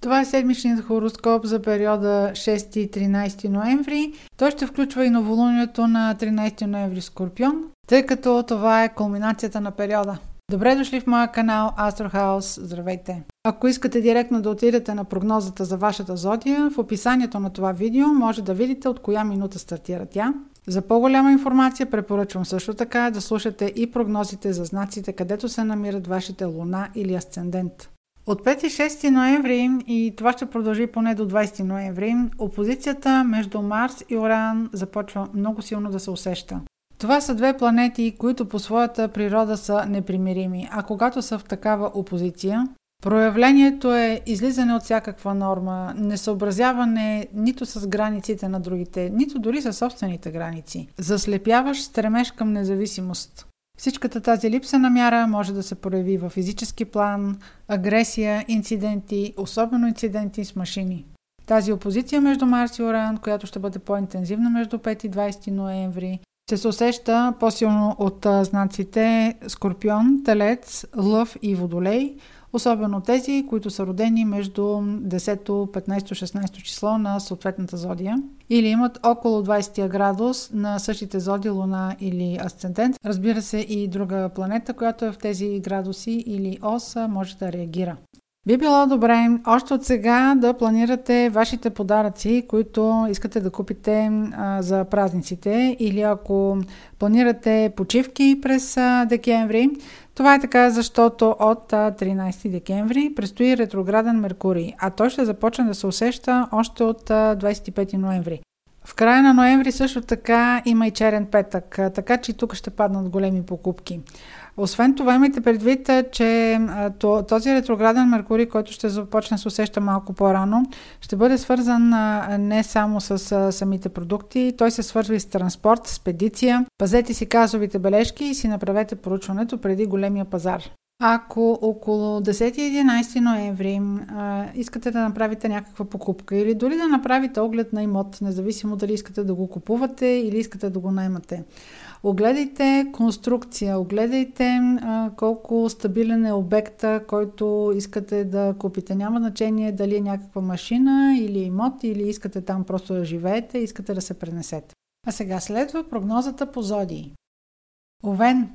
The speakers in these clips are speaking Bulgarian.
Това е седмичният хороскоп за периода 6-13 ноември. Той ще включва и новолунието на 13 ноември Скорпион, тъй като това е кулминацията на периода. Добре дошли в моя канал Astrohouse. Здравейте! Ако искате директно да отидете на прогнозата за вашата зодия, в описанието на това видео може да видите от коя минута стартира тя. За по-голяма информация препоръчвам също така да слушате и прогнозите за знаците, където се намират вашите луна или асцендент. От 5 и 6 ноември, и това ще продължи поне до 20 ноември, опозицията между Марс и Оран започва много силно да се усеща. Това са две планети, които по своята природа са непримирими, а когато са в такава опозиция, проявлението е излизане от всякаква норма, несъобразяване нито с границите на другите, нито дори със собствените граници. Заслепяваш стремеж към независимост. Всичката тази липса на мяра може да се прояви в физически план, агресия, инциденти, особено инциденти с машини. Тази опозиция между Марс и Оран, която ще бъде по-интензивна между 5 и 20 ноември, ще се усеща по-силно от знаците Скорпион, Телец, Лъв и Водолей, особено тези, които са родени между 10, 15, 16 число на съответната зодия или имат около 20 градус на същите зоди, луна или асцендент. Разбира се и друга планета, която е в тези градуси или оса, може да реагира. Би било добре още от сега да планирате вашите подаръци, които искате да купите за празниците или ако планирате почивки през декември. Това е така, защото от а, 13 декември предстои ретрограден Меркурий, а той ще започне да се усеща още от а, 25 ноември. В края на ноември също така има и черен петък, така че тук ще паднат големи покупки. Освен това, имайте предвид, че този ретрограден Меркурий, който ще започне се усеща малко по-рано, ще бъде свързан не само с самите продукти, той се свързва и с транспорт, спедиция. Пазете си казовите бележки и си направете поручването преди големия пазар. Ако около 10-11 ноември а, искате да направите някаква покупка или дори да направите оглед на имот, независимо дали искате да го купувате или искате да го наймате, огледайте конструкция, огледайте а, колко стабилен е обекта, който искате да купите. Няма значение дали е някаква машина или имот, или искате там просто да живеете, искате да се пренесете. А сега следва прогнозата по зодии. Овен,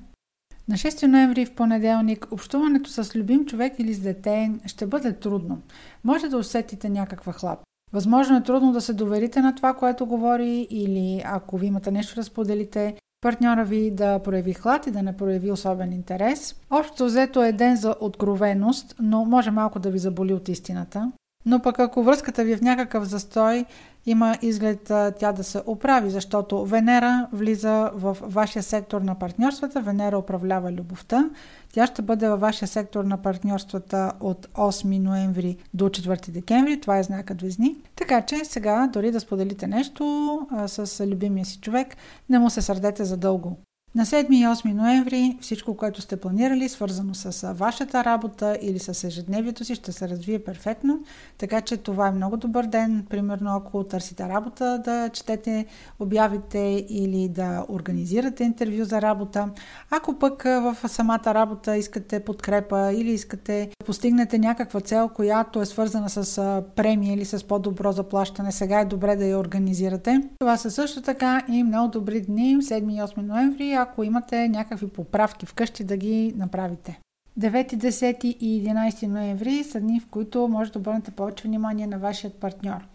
на 6 ноември в понеделник общуването с любим човек или с дете ще бъде трудно. Може да усетите някаква хлад. Възможно е трудно да се доверите на това, което говори или ако ви имате нещо да споделите, партньора ви да прояви хлад и да не прояви особен интерес. Общо взето е ден за откровеност, но може малко да ви заболи от истината. Но пък ако връзката ви е в някакъв застой, има изглед тя да се оправи, защото Венера влиза в вашия сектор на партньорствата, Венера управлява любовта. Тя ще бъде във вашия сектор на партньорствата от 8 ноември до 4 декември. Това е знакът Везни. Така че сега, дори да споделите нещо а, с любимия си човек, не му се сърдете за дълго. На 7 и 8 ноември всичко, което сте планирали, свързано с вашата работа или с ежедневието си, ще се развие перфектно. Така че това е много добър ден. Примерно, ако търсите работа, да четете обявите или да организирате интервю за работа. Ако пък в самата работа искате подкрепа или искате да постигнете някаква цел, която е свързана с премия или с по-добро заплащане, сега е добре да я организирате. Това са също така и много добри дни, 7 и 8 ноември ако имате някакви поправки вкъщи да ги направите. 9, 10 и 11 ноември са дни, в които може да обърнете повече внимание на вашия партньор.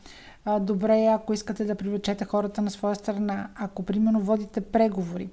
Добре е, ако искате да привлечете хората на своя страна, ако примерно водите преговори,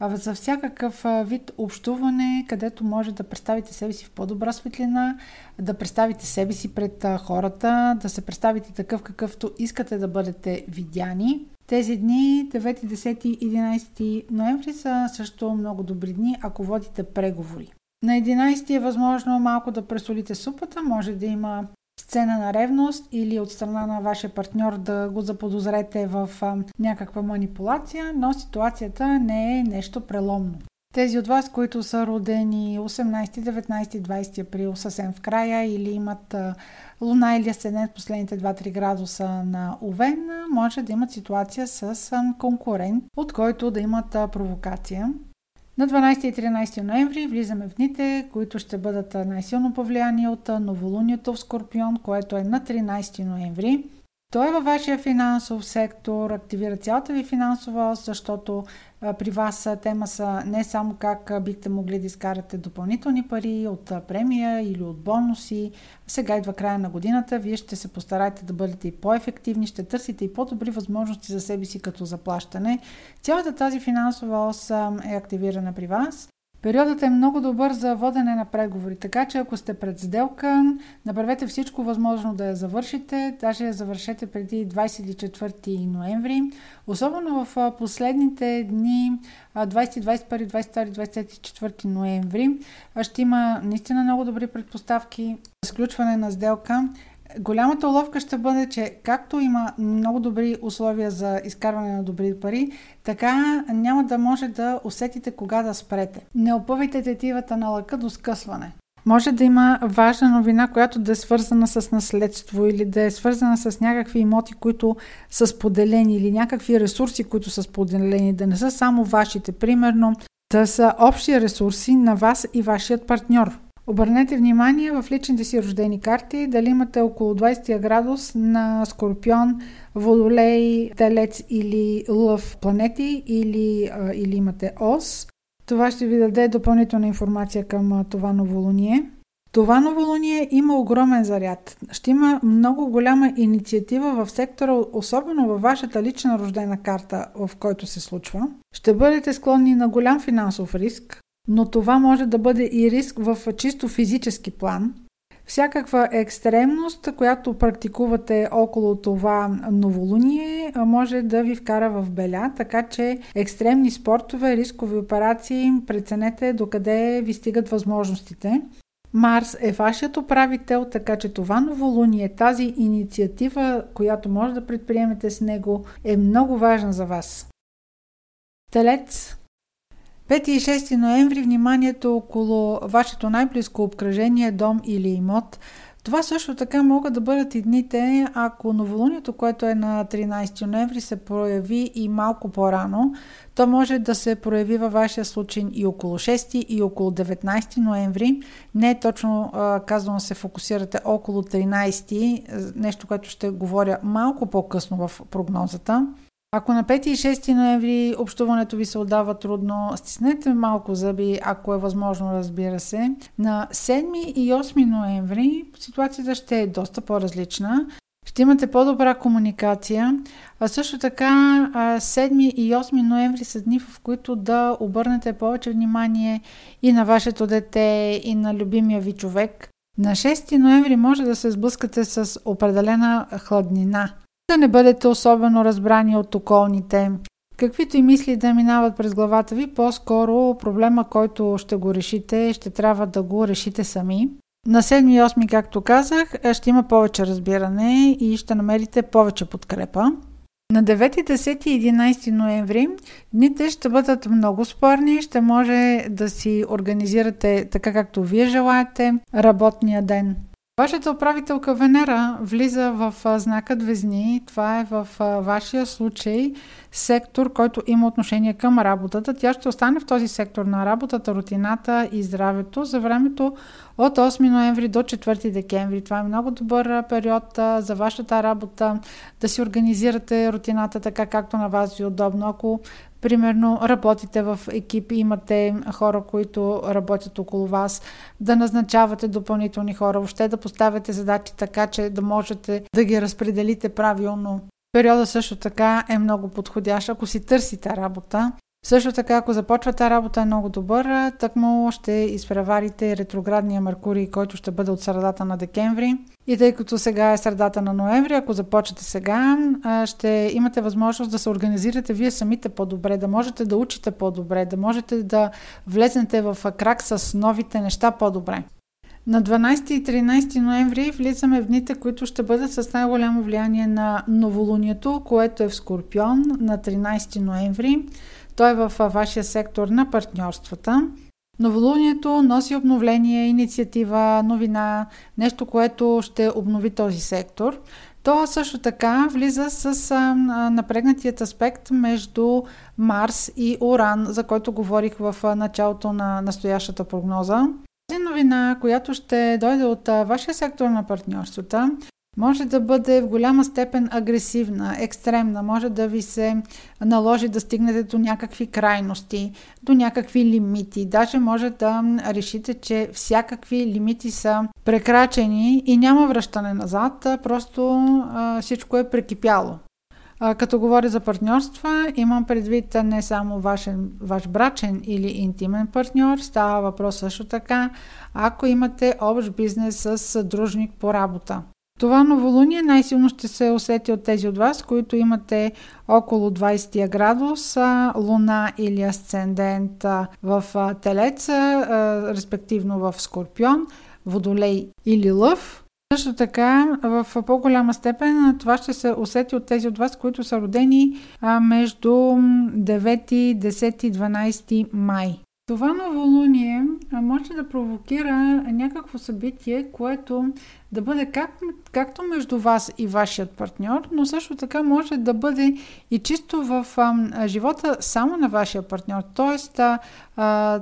за всякакъв вид общуване, където може да представите себе си в по-добра светлина, да представите себе си пред хората, да се представите такъв какъвто искате да бъдете видяни. Тези дни, 9, 10 и 11 ноември, са също много добри дни, ако водите преговори. На 11 е възможно малко да пресолите супата, може да има сцена на ревност или от страна на вашия партньор да го заподозрете в някаква манипулация, но ситуацията не е нещо преломно. Тези от вас, които са родени 18, 19, 20 април съвсем в края или имат луна или асцендент последните 2-3 градуса на Овен, може да имат ситуация с конкурент, от който да имат провокация. На 12 и 13 ноември влизаме в дните, които ще бъдат най-силно повлияни от новолунието в Скорпион, което е на 13 ноември. Той е във вашия финансов сектор, активира цялата ви финансова ос, защото при вас тема са не само как бихте могли да изкарате допълнителни пари от премия или от бонуси. Сега идва края на годината, вие ще се постараете да бъдете и по-ефективни, ще търсите и по-добри възможности за себе си като заплащане. Цялата тази финансова ос е активирана при вас. Периодът е много добър за водене на преговори, така че ако сте пред сделка, направете всичко възможно да я завършите, даже я завършете преди 24 ноември. Особено в последните дни, 20, 21, 22, 24 ноември, ще има наистина много добри предпоставки за сключване на сделка. Голямата уловка ще бъде, че както има много добри условия за изкарване на добри пари, така няма да може да усетите кога да спрете. Не опъвайте тетивата на лъка до скъсване. Може да има важна новина, която да е свързана с наследство или да е свързана с някакви имоти, които са споделени или някакви ресурси, които са споделени, да не са само вашите. Примерно, да са общи ресурси на вас и вашият партньор. Обърнете внимание в личните си рождени карти дали имате около 20 градус на Скорпион, Водолей, Телец или Лъв планети или, или имате Ос. Това ще ви даде допълнителна информация към това новолуние. Това новолуние има огромен заряд. Ще има много голяма инициатива в сектора, особено във вашата лична рождена карта, в който се случва. Ще бъдете склонни на голям финансов риск, но това може да бъде и риск в чисто физически план. Всякаква екстремност, която практикувате около това новолуние, може да ви вкара в беля, така че екстремни спортове, рискови операции, преценете докъде ви стигат възможностите. Марс е вашият управител, така че това новолуние, тази инициатива, която може да предприемете с него, е много важна за вас. Телец 5 и 6 ноември вниманието около вашето най-близко обкръжение, дом или имот. Това също така могат да бъдат и дните, ако новолунието, което е на 13 ноември, се прояви и малко по-рано. То може да се прояви във вашия случай и около 6 и около 19 ноември. Не е точно казано се фокусирате около 13, нещо, което ще говоря малко по-късно в прогнозата. Ако на 5 и 6 ноември общуването ви се отдава трудно, стиснете малко зъби, ако е възможно, разбира се. На 7 и 8 ноември ситуацията ще е доста по-различна. Ще имате по-добра комуникация. А също така 7 и 8 ноември са дни, в които да обърнете повече внимание и на вашето дете, и на любимия ви човек. На 6 ноември може да се сблъскате с определена хладнина – да не бъдете особено разбрани от околните. Каквито и мисли да минават през главата ви, по-скоро проблема, който ще го решите, ще трябва да го решите сами. На 7 и 8, както казах, ще има повече разбиране и ще намерите повече подкрепа. На 9, 10 и 11 ноември дните ще бъдат много спорни, ще може да си организирате така както вие желаете работния ден. Вашата управителка Венера влиза в знака Двезни. Това е в вашия случай сектор, който има отношение към работата. Тя ще остане в този сектор на работата, рутината и здравето за времето от 8 ноември до 4 декември. Това е много добър период за вашата работа, да си организирате рутината така както на вас ви е удобно. Ако Примерно работите в екип, имате хора, които работят около вас, да назначавате допълнителни хора, въобще да поставяте задачи така, че да можете да ги разпределите правилно. Периода също така е много подходящ, ако си търсите работа. Също така, ако започвате работа е много добър, му ще изпреварите ретроградния Меркурий, който ще бъде от средата на декември. И тъй като сега е средата на ноември, ако започнете сега, ще имате възможност да се организирате вие самите по-добре, да можете да учите по-добре, да можете да влезнете в крак с новите неща по-добре. На 12 и 13 ноември влизаме в дните, които ще бъдат с най-голямо влияние на новолунието, което е в Скорпион на 13 ноември. Той е в вашия сектор на партньорствата. Новолунието носи обновление, инициатива, новина, нещо, което ще обнови този сектор. То също така влиза с а, напрегнатият аспект между Марс и Уран, за който говорих в началото на настоящата прогноза. Тази новина, която ще дойде от вашия сектор на партньорствата, може да бъде в голяма степен агресивна, екстремна, може да ви се наложи да стигнете до някакви крайности, до някакви лимити. Даже може да решите, че всякакви лимити са прекрачени и няма връщане назад, просто а, всичко е прекипяло. А, като говоря за партньорства, имам предвид не само вашен, ваш брачен или интимен партньор, става въпрос също така, ако имате общ бизнес с дружник по работа. Това новолуние най-силно ще се усети от тези от вас, които имате около 20 градус, луна или асцендент в Телец, респективно в Скорпион, Водолей или Лъв. Също така, в по-голяма степен това ще се усети от тези от вас, които са родени между 9, 10 и 12 май. Това новолуние може да провокира някакво събитие, което да бъде как, както между вас и вашият партньор, но също така може да бъде и чисто в а, живота само на вашия партньор. Тоест, а,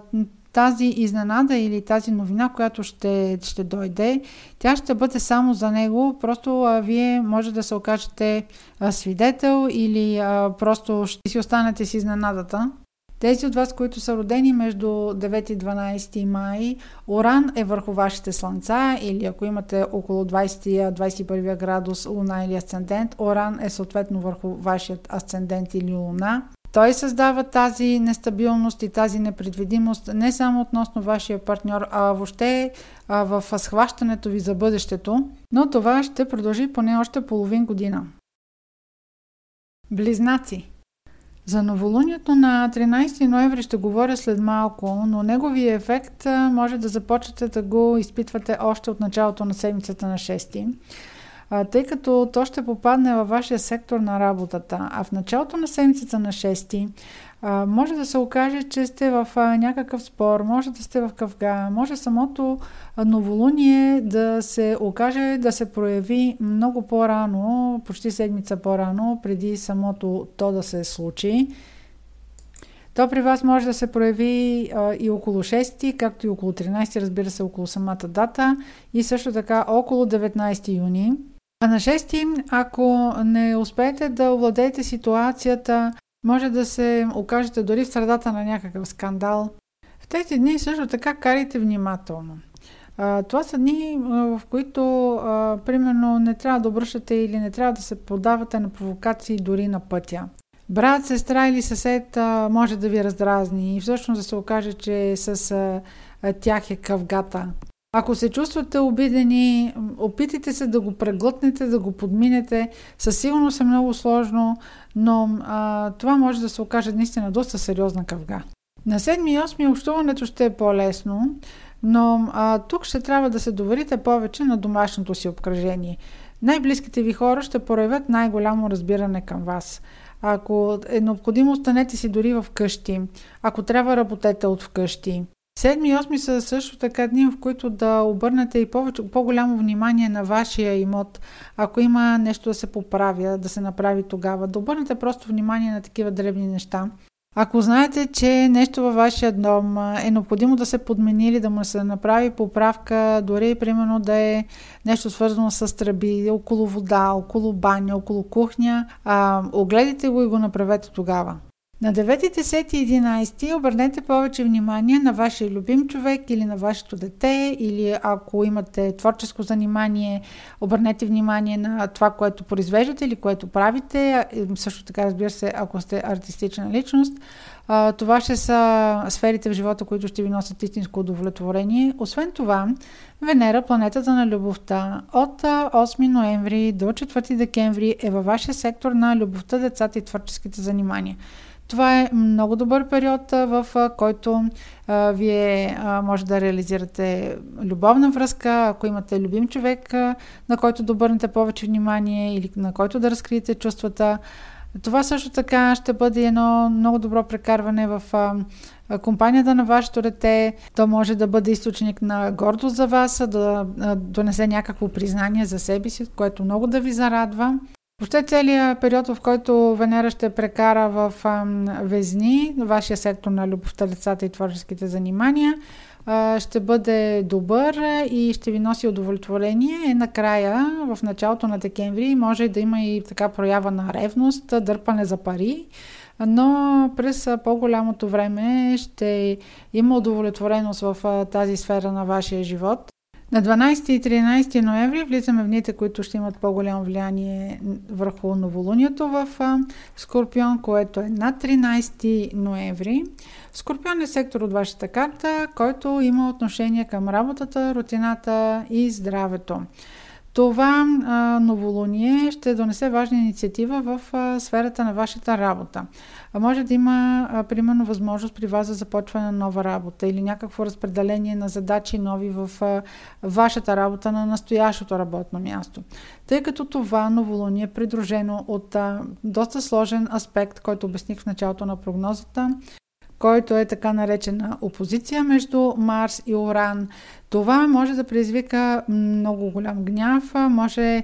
тази изненада или тази новина, която ще, ще дойде, тя ще бъде само за него. Просто а, вие може да се окажете а, свидетел или а, просто ще си останете с изненадата. Тези от вас, които са родени между 9 и 12 май, Оран е върху вашите слънца или ако имате около 20-21 градус луна или асцендент, Оран е съответно върху вашият асцендент или луна. Той създава тази нестабилност и тази непредвидимост не само относно вашия партньор, а въобще а в схващането ви за бъдещето, но това ще продължи поне още половин година. Близнаци за новолунието на 13 ноември ще говоря след малко, но неговия ефект може да започнете да го изпитвате още от началото на седмицата на 6 тъй като то ще попадне във вашия сектор на работата. А в началото на седмицата на 6 може да се окаже, че сте в някакъв спор, може да сте в къвга, може самото новолуние да се окаже, да се прояви много по-рано, почти седмица по-рано, преди самото то да се случи. То при вас може да се прояви а, и около 6, както и около 13, разбира се, около самата дата и също така около 19 юни. А на 6, ако не успеете да овладеете ситуацията, може да се окажете дори в средата на някакъв скандал. В тези дни също така карайте внимателно. Това са дни, в които, примерно, не трябва да обръщате или не трябва да се подавате на провокации дори на пътя. Брат, сестра или съсед може да ви раздразни и всъщност да се окаже, че с тях е къвгата. Ако се чувствате обидени, опитайте се да го преглътнете, да го подминете. Със сигурност е много сложно, но а, това може да се окаже наистина доста сериозна къвга. На 7 и 8 общуването ще е по-лесно, но а, тук ще трябва да се доверите повече на домашното си обкръжение. Най-близките ви хора ще проявят най-голямо разбиране към вас. Ако е необходимо, останете си дори в къщи. Ако трябва, работете от вкъщи. Седми и осми са също така дни, в които да обърнете и повече, по-голямо внимание на вашия имот. Ако има нещо да се поправя, да се направи тогава, да обърнете просто внимание на такива дребни неща. Ако знаете, че нещо във вашия дом е необходимо да се подмени или да му се направи поправка, дори примерно да е нещо свързано с тръби, около вода, около баня, около кухня, а, огледайте го и го направете тогава. На 9, 10 и 11 обърнете повече внимание на вашия любим човек или на вашето дете, или ако имате творческо занимание, обърнете внимание на това, което произвеждате или което правите. Също така, разбира се, ако сте артистична личност, това ще са сферите в живота, които ще ви носят истинско удовлетворение. Освен това, Венера, планетата на любовта, от 8 ноември до 4 декември е във вашия сектор на любовта, децата и творческите занимания. Това е много добър период, в който а, вие а, може да реализирате любовна връзка, ако имате любим човек, а, на който да обърнете повече внимание или на който да разкриете чувствата. Това също така ще бъде едно много добро прекарване в компанията на вашето дете. То може да бъде източник на гордост за вас, да донесе някакво признание за себе си, което много да ви зарадва. Въобще целият период, в който Венера ще прекара в Везни, вашия сектор на любовта, децата и творческите занимания, ще бъде добър и ще ви носи удовлетворение. Накрая, в началото на декември, може да има и така проява на ревност, дърпане за пари, но през по-голямото време ще има удовлетвореност в тази сфера на вашия живот. На 12 и 13 ноември влизаме в дните, които ще имат по-голямо влияние върху новолунието в Скорпион, което е на 13 ноември. Скорпион е сектор от вашата карта, който има отношение към работата, рутината и здравето. Това а, новолуние ще донесе важна инициатива в а, сферата на вашата работа. А може да има, а, примерно, възможност при вас за започване на нова работа или някакво разпределение на задачи нови в а, вашата работа на настоящото работно място. Тъй като това новолуние е придружено от а, доста сложен аспект, който обясних в началото на прогнозата, който е така наречена опозиция между Марс и Оран. Това може да предизвика много голям гняв, може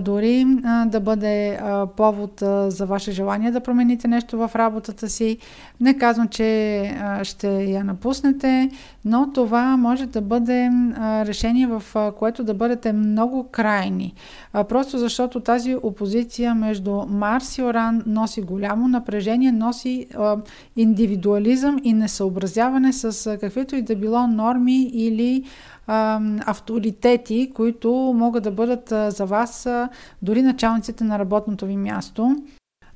дори да бъде повод за ваше желание да промените нещо в работата си. Не казвам, че ще я напуснете, но това може да бъде решение, в което да бъдете много крайни. Просто защото тази опозиция между Марс и Оран носи голямо напрежение, носи индивидуализъм и несъобразяване с каквито и да било норми или авторитети, които могат да бъдат за вас дори началниците на работното ви място.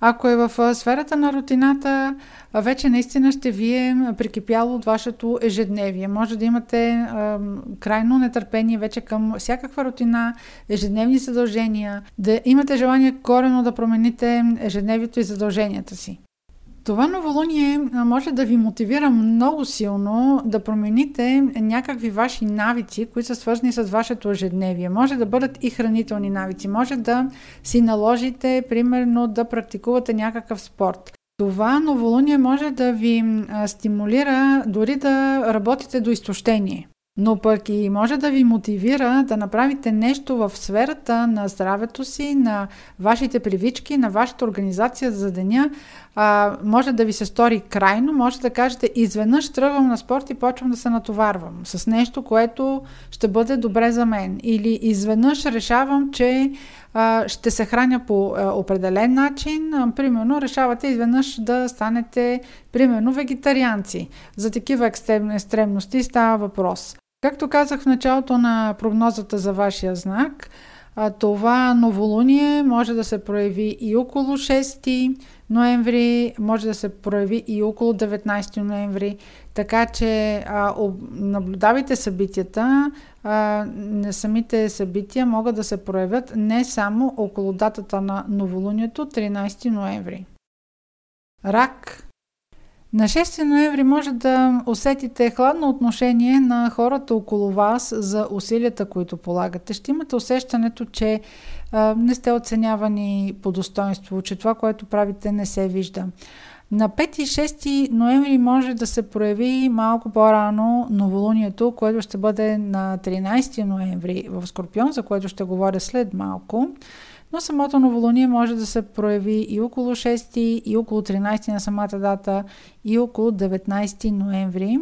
Ако е в сферата на рутината, вече наистина ще ви е прикипяло от вашето ежедневие. Може да имате а, крайно нетърпение вече към всякаква рутина, ежедневни задължения, да имате желание корено да промените ежедневието и задълженията си. Това новолуние може да ви мотивира много силно да промените някакви ваши навици, които са свързани с вашето ежедневие. Може да бъдат и хранителни навици. Може да си наложите, примерно, да практикувате някакъв спорт. Това новолуние може да ви стимулира дори да работите до изтощение но пък и може да ви мотивира да направите нещо в сферата на здравето си, на вашите привички, на вашата организация за деня. А, може да ви се стори крайно, може да кажете изведнъж тръгвам на спорт и почвам да се натоварвам с нещо, което ще бъде добре за мен. Или изведнъж решавам, че а, ще се храня по а, определен начин. А, примерно решавате изведнъж да станете примерно вегетарианци. За такива екстремности става въпрос. Както казах в началото на прогнозата за вашия знак, това новолуние може да се прояви и около 6 ноември, може да се прояви и около 19 ноември, така че а, наблюдавайте събитията. А, самите събития могат да се проявят не само около датата на новолунието 13 ноември. Рак на 6 ноември може да усетите хладно отношение на хората около вас за усилията, които полагате. Ще имате усещането, че не сте оценявани по достоинство, че това, което правите, не се вижда. На 5 и 6 ноември може да се прояви малко по-рано новолунието, което ще бъде на 13 ноември в Скорпион, за което ще говоря след малко но самото новолуние може да се прояви и около 6 и около 13 на самата дата и около 19 ноември.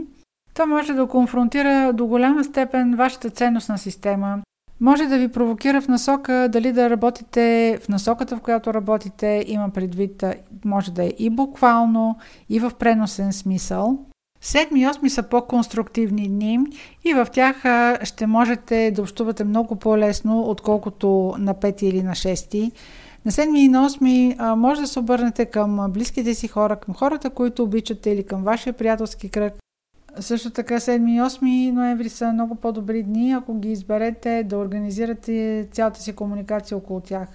Това може да конфронтира до голяма степен вашата ценностна система. Може да ви провокира в насока дали да работите в насоката, в която работите, има предвид, може да е и буквално, и в преносен смисъл. Седми и осми са по-конструктивни дни и в тях ще можете да общувате много по-лесно, отколкото на пети или на шести. На седми и на осми може да се обърнете към близките си хора, към хората, които обичате или към вашия приятелски кръг Също така 7 и 8 ноември са много по-добри дни, ако ги изберете да организирате цялата си комуникация около тях.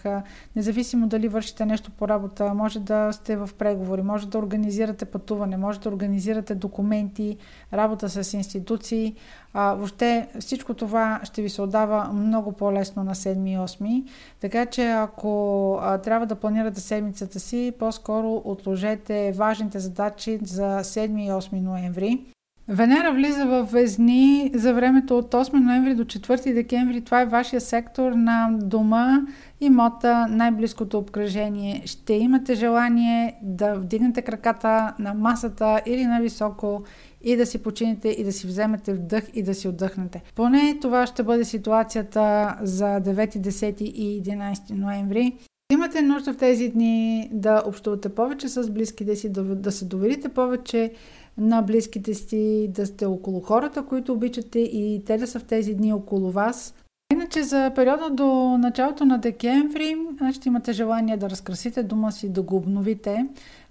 Независимо дали вършите нещо по работа, може да сте в преговори, може да организирате пътуване, може да организирате документи, работа с институции. А, въобще всичко това ще ви се отдава много по-лесно на 7 и 8. Така че ако а, трябва да планирате седмицата си, по-скоро отложете важните задачи за 7 и 8 ноември. Венера влиза в Везни за времето от 8 ноември до 4 декември. Това е вашия сектор на дома, имота, най-близкото обкръжение. Ще имате желание да вдигнете краката на масата или на високо и да си почините и да си вземете вдъх и да си отдъхнете. Поне това ще бъде ситуацията за 9, 10 и 11 ноември. Имате нужда в тези дни да общувате повече с близките си, да, да се доверите повече на близките си, да сте около хората, които обичате и те да са в тези дни около вас. Иначе за периода до началото на декември ще имате желание да разкрасите дома си, да го обновите.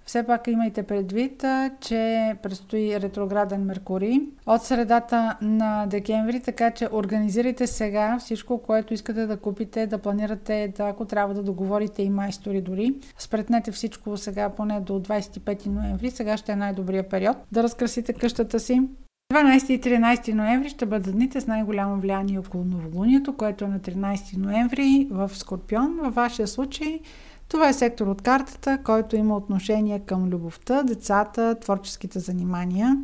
Все пак имайте предвид, че предстои ретрограден Меркурий от средата на декември, така че организирайте сега всичко, което искате да купите, да планирате, да, ако трябва да договорите и майстори дори. Спретнете всичко сега поне до 25 ноември, сега ще е най-добрия период да разкрасите къщата си. 12 и 13 ноември ще бъдат дните с най-голямо влияние около новолунието, което е на 13 ноември в Скорпион. Във вашия случай това е сектор от картата, който има отношение към любовта, децата, творческите занимания.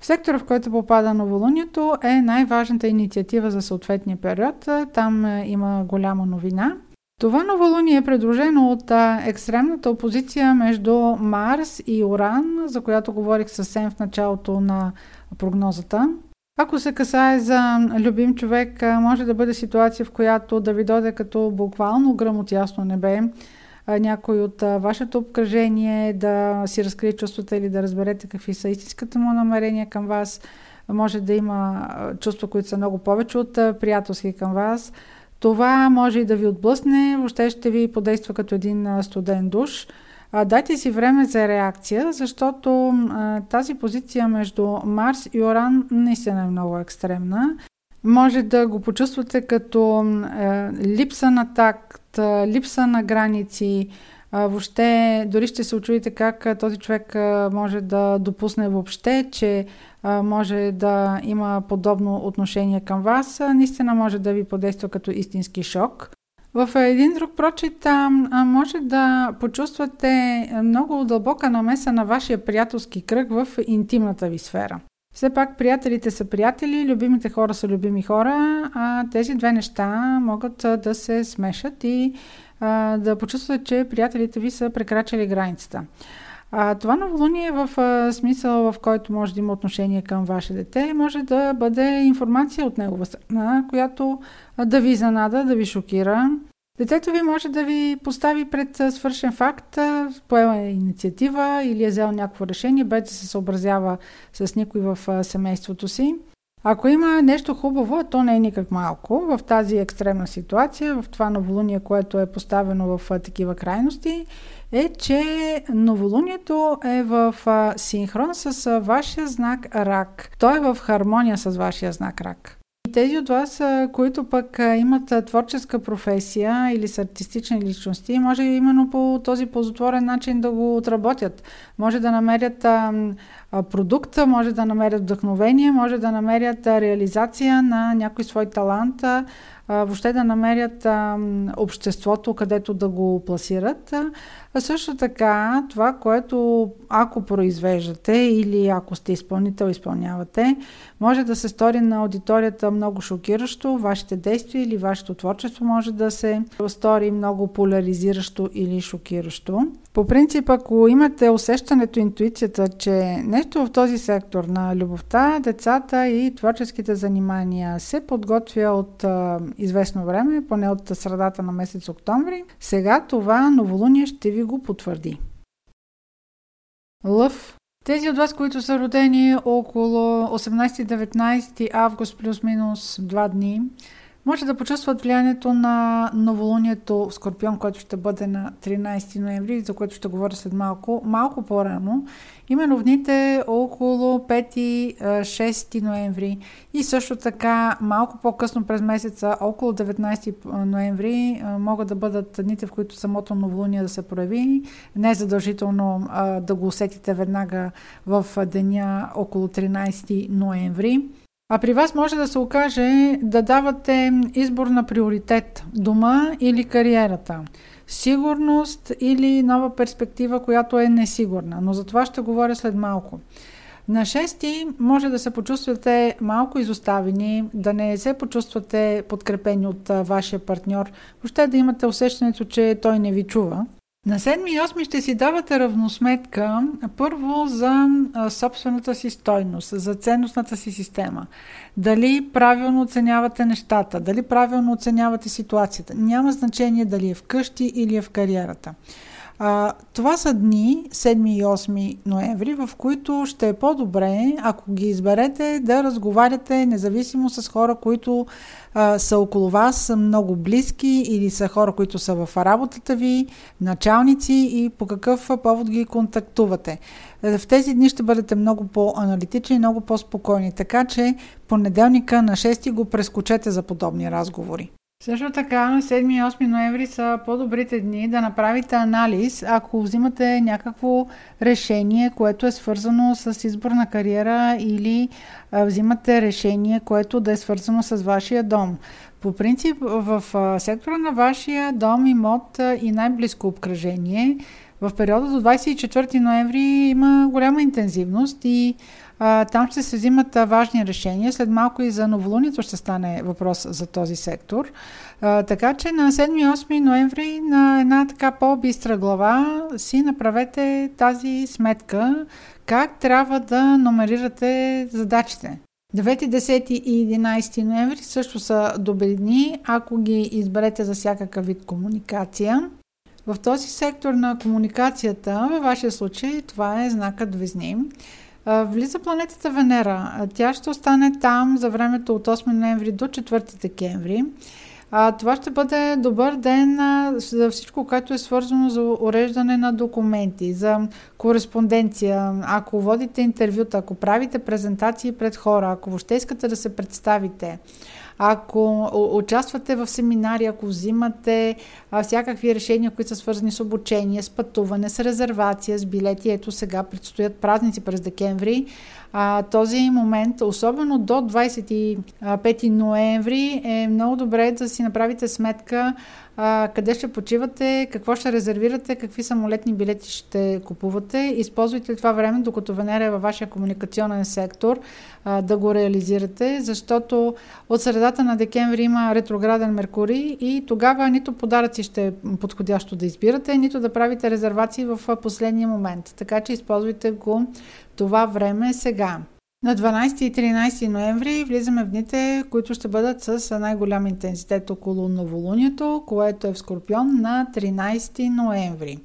В сектора, в който попада новолунието, е най-важната инициатива за съответния период. Там е, има голяма новина. Това новолуние е предложено от екстремната опозиция между Марс и Оран, за която говорих съвсем в началото на прогнозата. Ако се касае за любим човек, може да бъде ситуация, в която да ви дойде като буквално гръм от ясно небе, някой от вашето обкръжение да си разкрие чувствата или да разберете какви са истинската му намерения към вас. Може да има чувства, които са много повече от приятелски към вас. Това може и да ви отблъсне, въобще ще ви подейства като един студен душ. Дайте си време за реакция, защото тази позиция между Марс и Оран наистина е много екстремна. Може да го почувствате като е, липса на такт, липса на граници. въобще, дори ще се очудите как този човек може да допусне въобще, че може да има подобно отношение към вас. наистина може да ви подейства като истински шок. В един друг прочит може да почувствате много дълбока намеса на вашия приятелски кръг в интимната ви сфера. Все пак приятелите са приятели, любимите хора са любими хора, а тези две неща могат да се смешат и а, да почувстват, че приятелите ви са прекрачали границата. А, това новолуние в а, смисъл, в който може да има отношение към ваше дете, може да бъде информация от негова страна, която а, да ви занада, да ви шокира, Детето ви може да ви постави пред свършен факт, поема инициатива или е взел някакво решение, без да се съобразява с никой в семейството си. Ако има нещо хубаво, то не е никак малко в тази екстремна ситуация, в това новолуние, което е поставено в такива крайности, е, че новолунието е в синхрон с вашия знак Рак. Той е в хармония с вашия знак Рак. Тези от вас, които пък имат творческа професия или са артистични личности, може именно по този ползотворен начин да го отработят. Може да намерят продукт, може да намерят вдъхновение, може да намерят реализация на някой свой талант, въобще да намерят обществото, където да го пласират. А също така, това, което ако произвеждате или ако сте изпълнител, изпълнявате, може да се стори на аудиторията много шокиращо, вашите действия или вашето творчество може да се стори много поляризиращо или шокиращо. По принцип, ако имате усещането, интуицията, че нещо в този сектор на любовта, децата и творческите занимания се подготвя от а, известно време, поне от средата на месец октомври, сега това новолуние ще ви го потвърди. Лъв. Тези от вас, които са родени около 18-19 август плюс-минус 2 дни, може да почувстват влиянието на новолунието в Скорпион, което ще бъде на 13 ноември, за което ще говоря след малко, малко по-рано. Именно в дните около 5-6 ноември и също така малко по-късно през месеца, около 19 ноември, могат да бъдат дните, в които самото новолуние да се прояви. Не е задължително да го усетите веднага в деня около 13 ноември. А при вас може да се окаже да давате избор на приоритет дома или кариерата. Сигурност или нова перспектива, която е несигурна. Но за това ще говоря след малко. На 6 може да се почувствате малко изоставени, да не се почувствате подкрепени от вашия партньор, въобще да имате усещането, че той не ви чува. На 7 и 8 ще си давате равносметка първо за собствената си стойност, за ценностната си система. Дали правилно оценявате нещата, дали правилно оценявате ситуацията. Няма значение дали е вкъщи или е в кариерата. А, това са дни, 7 и 8 ноември, в които ще е по-добре, ако ги изберете, да разговаряте независимо с хора, които а, са около вас, са много близки или са хора, които са в работата ви, началници и по какъв повод ги контактувате. В тези дни ще бъдете много по-аналитични, много по-спокойни, така че понеделника на 6 го прескочете за подобни разговори. Също така, 7 и 8 ноември са по-добрите дни да направите анализ, ако взимате някакво решение, което е свързано с избор на кариера или взимате решение, което да е свързано с вашия дом. По принцип, в сектора на вашия дом, имот и най-близко обкръжение, в периода до 24 ноември има голяма интензивност и там ще се взимат важни решения. След малко и за новолунието ще стане въпрос за този сектор. Така че на 7-8 ноември на една така по-бистра глава си направете тази сметка как трябва да номерирате задачите. 9, 10 и 11 ноември също са добри дни, ако ги изберете за всякакъв вид комуникация. В този сектор на комуникацията, във вашия случай, това е знакът Везни. Влиза планетата Венера. Тя ще остане там за времето от 8 ноември до 4 декември. А, това ще бъде добър ден а, за всичко, което е свързано за уреждане на документи, за кореспонденция, ако водите интервюта, ако правите презентации пред хора, ако въобще искате да се представите, ако участвате в семинари, ако взимате всякакви решения, които са свързани с обучение, с пътуване, с резервация, с билети, ето сега предстоят празници през декември, а, този момент, особено до 25 ноември, е много добре да си направите сметка а, къде ще почивате, какво ще резервирате, какви самолетни билети ще купувате. Използвайте това време, докато Венера е във вашия комуникационен сектор, а, да го реализирате, защото от средата на декември има ретрограден Меркурий и тогава нито подаръци ще е подходящо да избирате, нито да правите резервации в последния момент. Така че използвайте го това време сега. На 12 и 13 ноември влизаме в дните, които ще бъдат с най-голям интензитет около новолунието, което е в Скорпион на 13 ноември.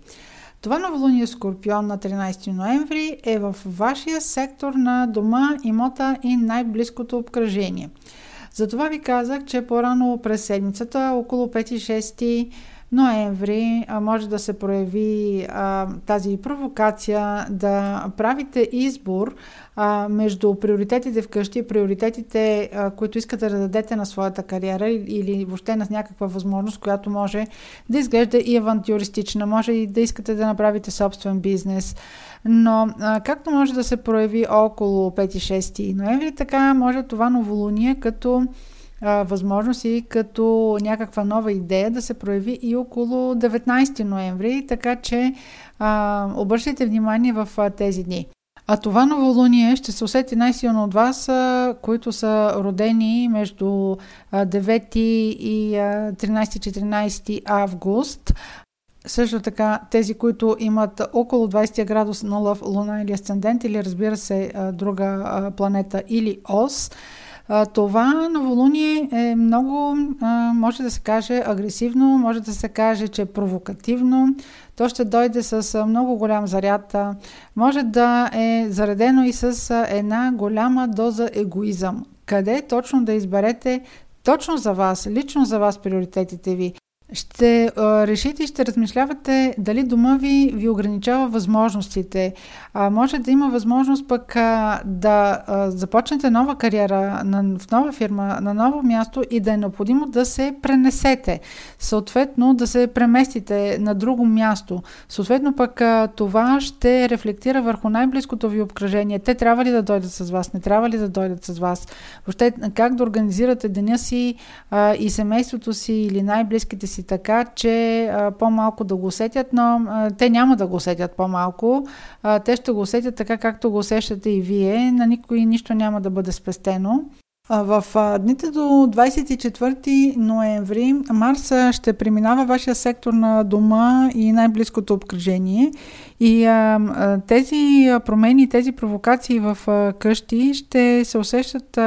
Това новолуние Скорпион на 13 ноември е в вашия сектор на дома, имота и най-близкото обкръжение. Затова ви казах, че по-рано през седмицата, около 5-6 ноември може да се прояви тази провокация да правите избор между приоритетите вкъщи и приоритетите, които искате да дадете на своята кариера или въобще на някаква възможност, която може да изглежда и авантюристична, може и да искате да направите собствен бизнес. Но както може да се прояви около 5-6 ноември, така може това новолуние като а, и като някаква нова идея да се прояви и около 19 ноември, така че а, обръщайте внимание в а, тези дни. А това новолуние ще се усети най-силно от вас, които са родени между 9 и 13-14 август. Също така тези, които имат около 20 градус на лъв луна или асцендент или разбира се друга планета или ос, това новолуние е много, може да се каже, агресивно, може да се каже, че е провокативно. То ще дойде с много голям заряд. Може да е заредено и с една голяма доза егоизъм. Къде точно да изберете точно за вас, лично за вас приоритетите ви, ще а, решите и ще размишлявате дали дома ви ви ограничава възможностите. А, може да има възможност пък а, да а, започнете нова кариера на, в нова фирма, на ново място и да е необходимо да се пренесете. Съответно да се преместите на друго място. Съответно пък а, това ще рефлектира върху най-близкото ви обкръжение. Те трябва ли да дойдат с вас, не трябва ли да дойдат с вас. Въобще как да организирате деня си а, и семейството си или най-близките си така, че а, по-малко да го усетят, но а, те няма да го усетят по-малко. А, те ще го усетят така, както го усещате и вие. На никой нищо няма да бъде спестено. В дните до 24 ноември Марс ще преминава вашия сектор на дома и най-близкото обкръжение. И тези промени, тези провокации в къщи ще се усещат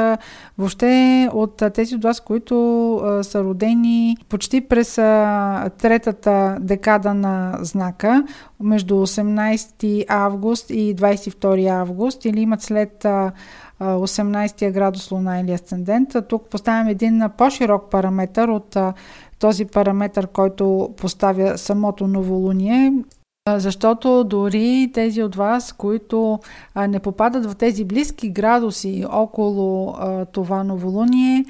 въобще от тези от вас, които са родени почти през а, третата декада на знака, между 18 август и 22 август, или имат след 18 градус Луна или Асцендент. Тук поставям един по-широк параметр от този параметр, който поставя самото новолуние, защото дори тези от вас, които не попадат в тези близки градуси около това новолуние,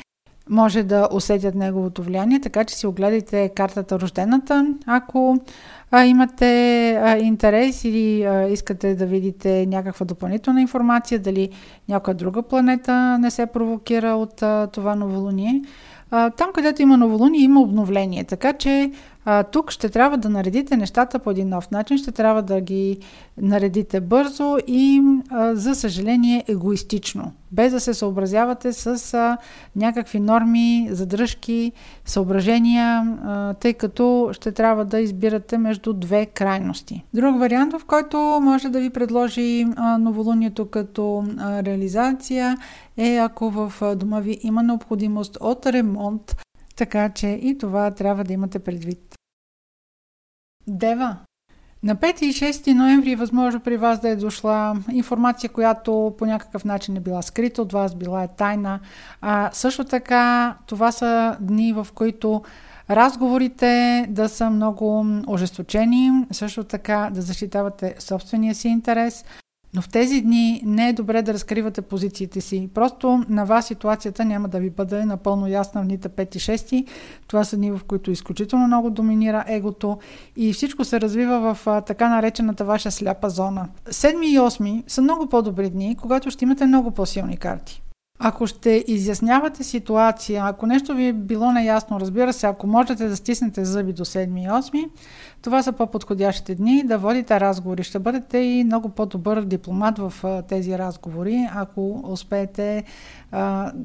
може да усетят неговото влияние, така че си огледайте картата рождената, ако а, имате а, интерес или а, искате да видите някаква допълнителна информация, дали някоя друга планета не се провокира от а, това новолуние. А, там, където има новолуние, има обновление, така че а, тук ще трябва да наредите нещата по един нов начин, ще трябва да ги наредите бързо и, а, за съжаление, егоистично, без да се съобразявате с а, някакви норми, задръжки, съображения, а, тъй като ще трябва да избирате между две крайности. Друг вариант, в който може да ви предложи а, новолунието като а, реализация е ако в дома ви има необходимост от ремонт, така че и това трябва да имате предвид. Дева. На 5 и 6 ноември е възможно при вас да е дошла информация, която по някакъв начин е била скрита от вас, била е тайна. А, също така, това са дни, в които разговорите да са много ожесточени, също така да защитавате собствения си интерес, но в тези дни не е добре да разкривате позициите си. Просто на вас ситуацията няма да ви бъде напълно ясна в дните 5 и 6. Това са дни, в които изключително много доминира егото и всичко се развива в така наречената ваша сляпа зона. 7 и 8 са много по-добри дни, когато ще имате много по-силни карти. Ако ще изяснявате ситуация, ако нещо ви е било неясно, разбира се, ако можете да стиснете зъби до 7 и 8, това са по-подходящите дни да водите разговори. Ще бъдете и много по-добър дипломат в тези разговори, ако успеете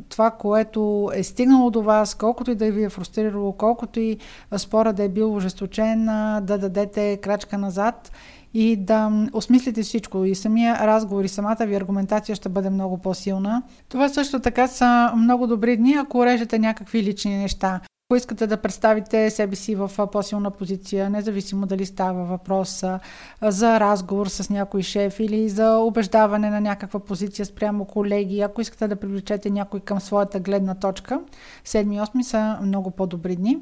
това, което е стигнало до вас, колкото и да ви е фрустрирало, колкото и спора да е бил ожесточен, да дадете крачка назад и да осмислите всичко. И самия разговор и самата ви аргументация ще бъде много по-силна. Това също така са много добри дни, ако режете някакви лични неща. Ако искате да представите себе си в по-силна позиция, независимо дали става въпрос за разговор с някой шеф или за убеждаване на някаква позиция спрямо колеги, ако искате да привлечете някой към своята гледна точка, 7-8 са много по-добри дни.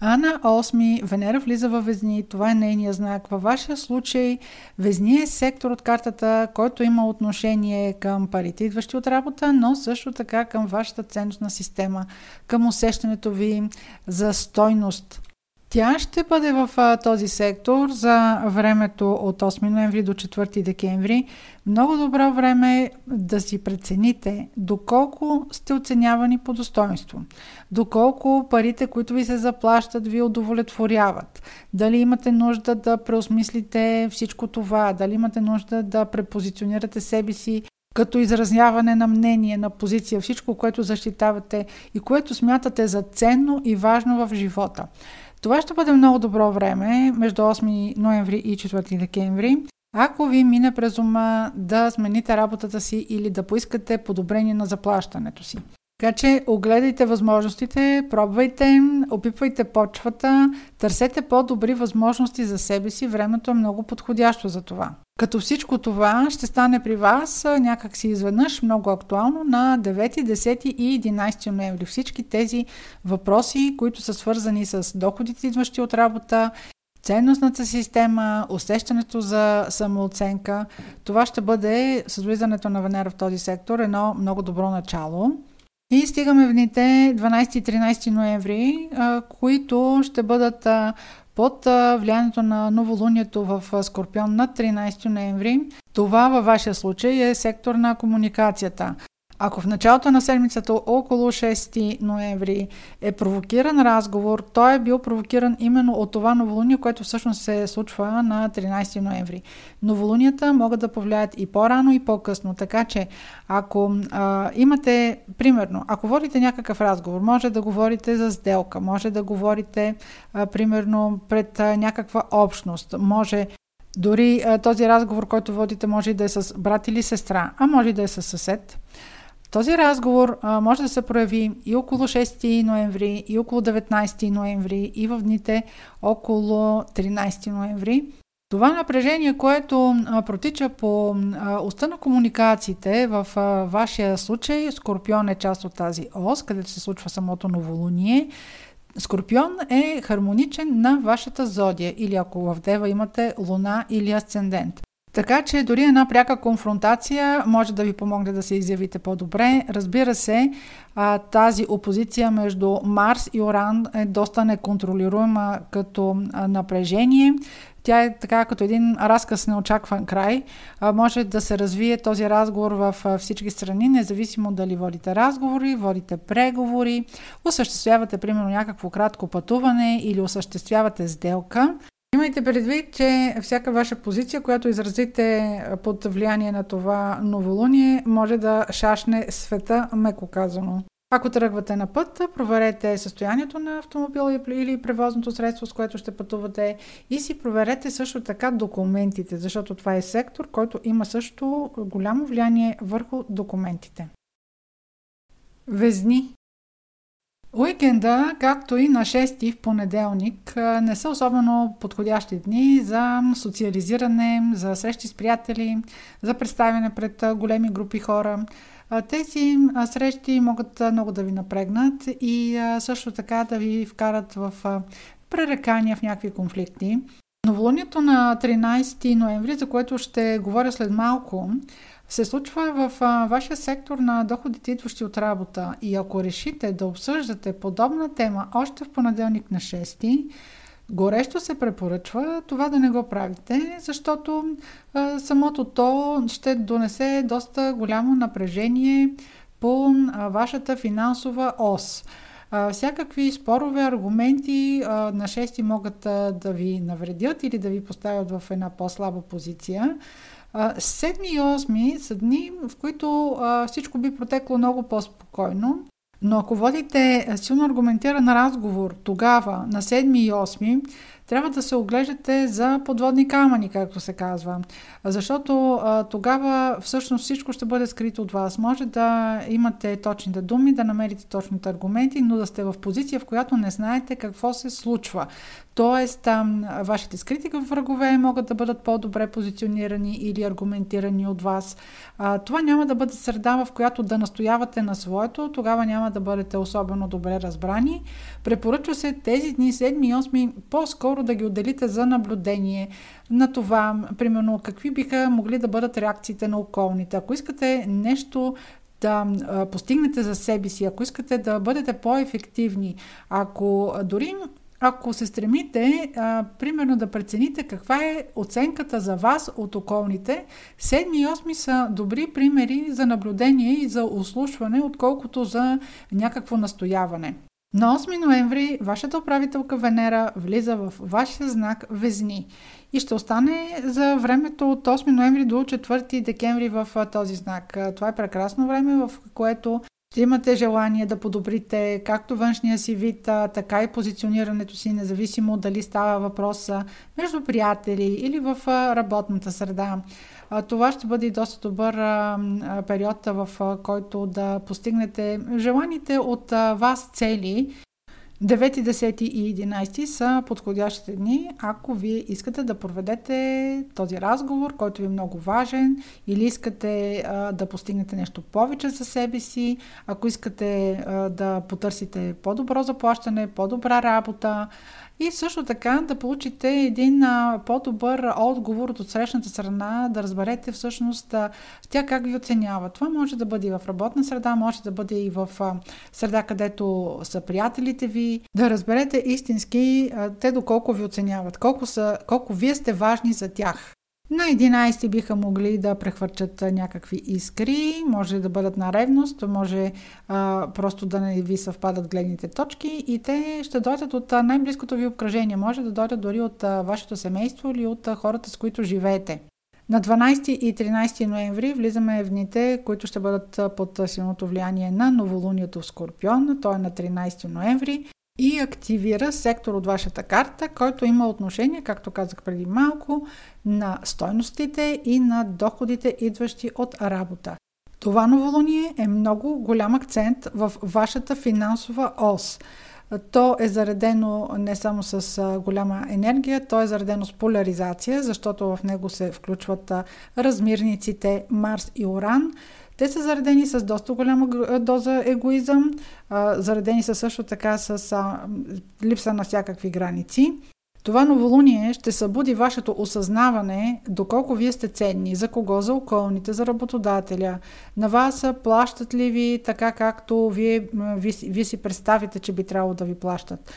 А на 8 Венера влиза във Везни, това е нейния знак. Във вашия случай Везни е сектор от картата, който има отношение към парите, идващи от работа, но също така към вашата ценностна система, към усещането ви за стойност. Тя ще бъде в а, този сектор за времето от 8 ноември до 4 декември. Много добро време е да си прецените доколко сте оценявани по достоинство, доколко парите, които ви се заплащат, ви удовлетворяват, дали имате нужда да преосмислите всичко това, дали имате нужда да препозиционирате себе си като изразяване на мнение, на позиция, всичко, което защитавате и което смятате за ценно и важно в живота. Това ще бъде много добро време между 8 ноември и 4 декември. Ако ви мине през ума да смените работата си или да поискате подобрение на заплащането си. Така че огледайте възможностите, пробвайте, опипвайте почвата, търсете по-добри възможности за себе си. Времето е много подходящо за това. Като всичко това ще стане при вас някак си изведнъж много актуално на 9, 10 и 11 ноември. Всички тези въпроси, които са свързани с доходите, идващи от работа, ценностната система, усещането за самооценка, това ще бъде с влизането на Венера в този сектор едно много добро начало. И стигаме в дните 12 и 13 ноември, които ще бъдат под влиянието на новолунието в Скорпион на 13 ноември. Това във вашия случай е сектор на комуникацията. Ако в началото на седмицата около 6 ноември е провокиран разговор, той е бил провокиран именно от това новолуние, което всъщност се случва на 13 ноември. Новолунията могат да повлияят и по-рано и по-късно, така че ако а, имате, примерно, ако водите някакъв разговор, може да говорите за сделка, може да говорите, а, примерно, пред а, някаква общност, може дори а, този разговор, който водите, може да е с брат или сестра, а може и да е с съсед. Този разговор а, може да се прояви и около 6 ноември, и около 19 ноември, и в дните около 13 ноември. Това напрежение, което а, протича по а, уста на комуникациите, в а, вашия случай Скорпион е част от тази ос, където се случва самото новолуние. Скорпион е хармоничен на вашата зодия или ако в Дева имате луна или асцендент. Така че дори една пряка конфронтация може да ви помогне да се изявите по-добре. Разбира се, тази опозиция между Марс и Оран е доста неконтролируема като напрежение. Тя е така като един разказ неочакван край. Може да се развие този разговор в всички страни, независимо дали водите разговори, водите преговори, осъществявате примерно някакво кратко пътуване или осъществявате сделка. Имайте предвид, че всяка ваша позиция, която изразите под влияние на това новолуние, може да шашне света, меко казано. Ако тръгвате на път, проверете състоянието на автомобила или превозното средство, с което ще пътувате и си проверете също така документите, защото това е сектор, който има също голямо влияние върху документите. Везни Уикенда, както и на 6 в понеделник, не са особено подходящи дни за социализиране, за срещи с приятели, за представяне пред големи групи хора. Тези срещи могат много да ви напрегнат и също така да ви вкарат в пререкания в някакви конфликти. Новолунието на 13 ноември, за което ще говоря след малко, се случва в а, вашия сектор на доходите, идващи от работа. И ако решите да обсъждате подобна тема още в понеделник на 6, горещо се препоръчва това да не го правите, защото а, самото то ще донесе доста голямо напрежение по а, вашата финансова ос. А, всякакви спорове, аргументи а, на 6 могат а, да ви навредят или да ви поставят в една по-слаба позиция. Седми и осми са дни, в които всичко би протекло много по-спокойно. Но ако водите силно аргументиран разговор тогава, на 7 и 8, трябва да се оглеждате за подводни камъни, както се казва. Защото а, тогава всъщност всичко ще бъде скрито от вас. Може да имате точните думи, да намерите точните аргументи, но да сте в позиция, в която не знаете какво се случва. Тоест, там, вашите скрити врагове могат да бъдат по-добре позиционирани или аргументирани от вас. А, това няма да бъде среда, в която да настоявате на своето, тогава няма да бъдете особено добре разбрани. Препоръчва се тези дни, 7 и 8, по-скоро да ги отделите за наблюдение на това, примерно, какви биха могли да бъдат реакциите на околните. Ако искате нещо да постигнете за себе си, ако искате да бъдете по-ефективни, ако дори ако се стремите, а, примерно да прецените каква е оценката за вас от околните, 7 и 8 са добри примери за наблюдение и за услушване, отколкото за някакво настояване. На 8 ноември вашата управителка Венера влиза в вашия знак Везни и ще остане за времето от 8 ноември до 4 декември в този знак. Това е прекрасно време, в което ще имате желание да подобрите както външния си вид, така и позиционирането си, независимо дали става въпрос между приятели или в работната среда. Това ще бъде доста добър период, в който да постигнете желаните от вас цели. 9, 10 и 11 са подходящите дни, ако вие искате да проведете този разговор, който ви е много важен, или искате а, да постигнете нещо повече за себе си, ако искате а, да потърсите по-добро заплащане, по-добра работа, и също така да получите един по-добър отговор от срещната страна, да разберете всъщност тя как ви оценява. Това може да бъде и в работна среда, може да бъде и в среда, където са приятелите ви, да разберете истински те доколко ви оценяват, колко, са, колко вие сте важни за тях. На 11 биха могли да прехвърчат някакви искри, може да бъдат на ревност, може а, просто да не ви съвпадат гледните точки и те ще дойдат от най-близкото ви обкръжение, може да дойдат дори от а, вашето семейство или от а, хората, с които живеете. На 12 и 13 ноември влизаме в дните, които ще бъдат под силното влияние на новолунието в Скорпион, то е на 13 ноември и активира сектор от вашата карта, който има отношение, както казах преди малко, на стойностите и на доходите, идващи от работа. Това новолуние е много голям акцент в вашата финансова ос. То е заредено не само с голяма енергия, то е заредено с поляризация, защото в него се включват размирниците Марс и Оран. Те са заредени с доста голяма доза егоизъм, заредени са също така с липса на всякакви граници. Това новолуние ще събуди вашето осъзнаване доколко вие сте ценни, за кого, за околните, за работодателя. На вас плащат ли ви така, както вие, вие, вие си представите, че би трябвало да ви плащат.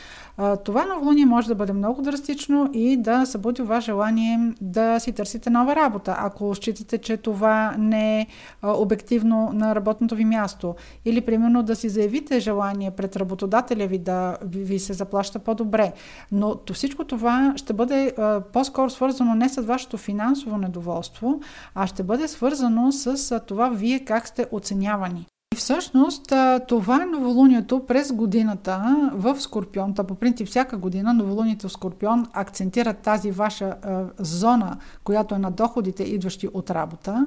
Това новолуние може да бъде много драстично и да събуди ваше желание да си търсите нова работа, ако считате, че това не е обективно на работното ви място. Или, примерно, да си заявите желание пред работодателя ви да ви се заплаща по-добре. Но всичко това ще бъде по-скоро свързано не с вашето финансово недоволство, а ще бъде свързано с това вие как сте оценявани. И всъщност това е новолунието през годината в Скорпион. Та по принцип всяка година новолунието в Скорпион акцентира тази ваша зона, която е на доходите, идващи от работа.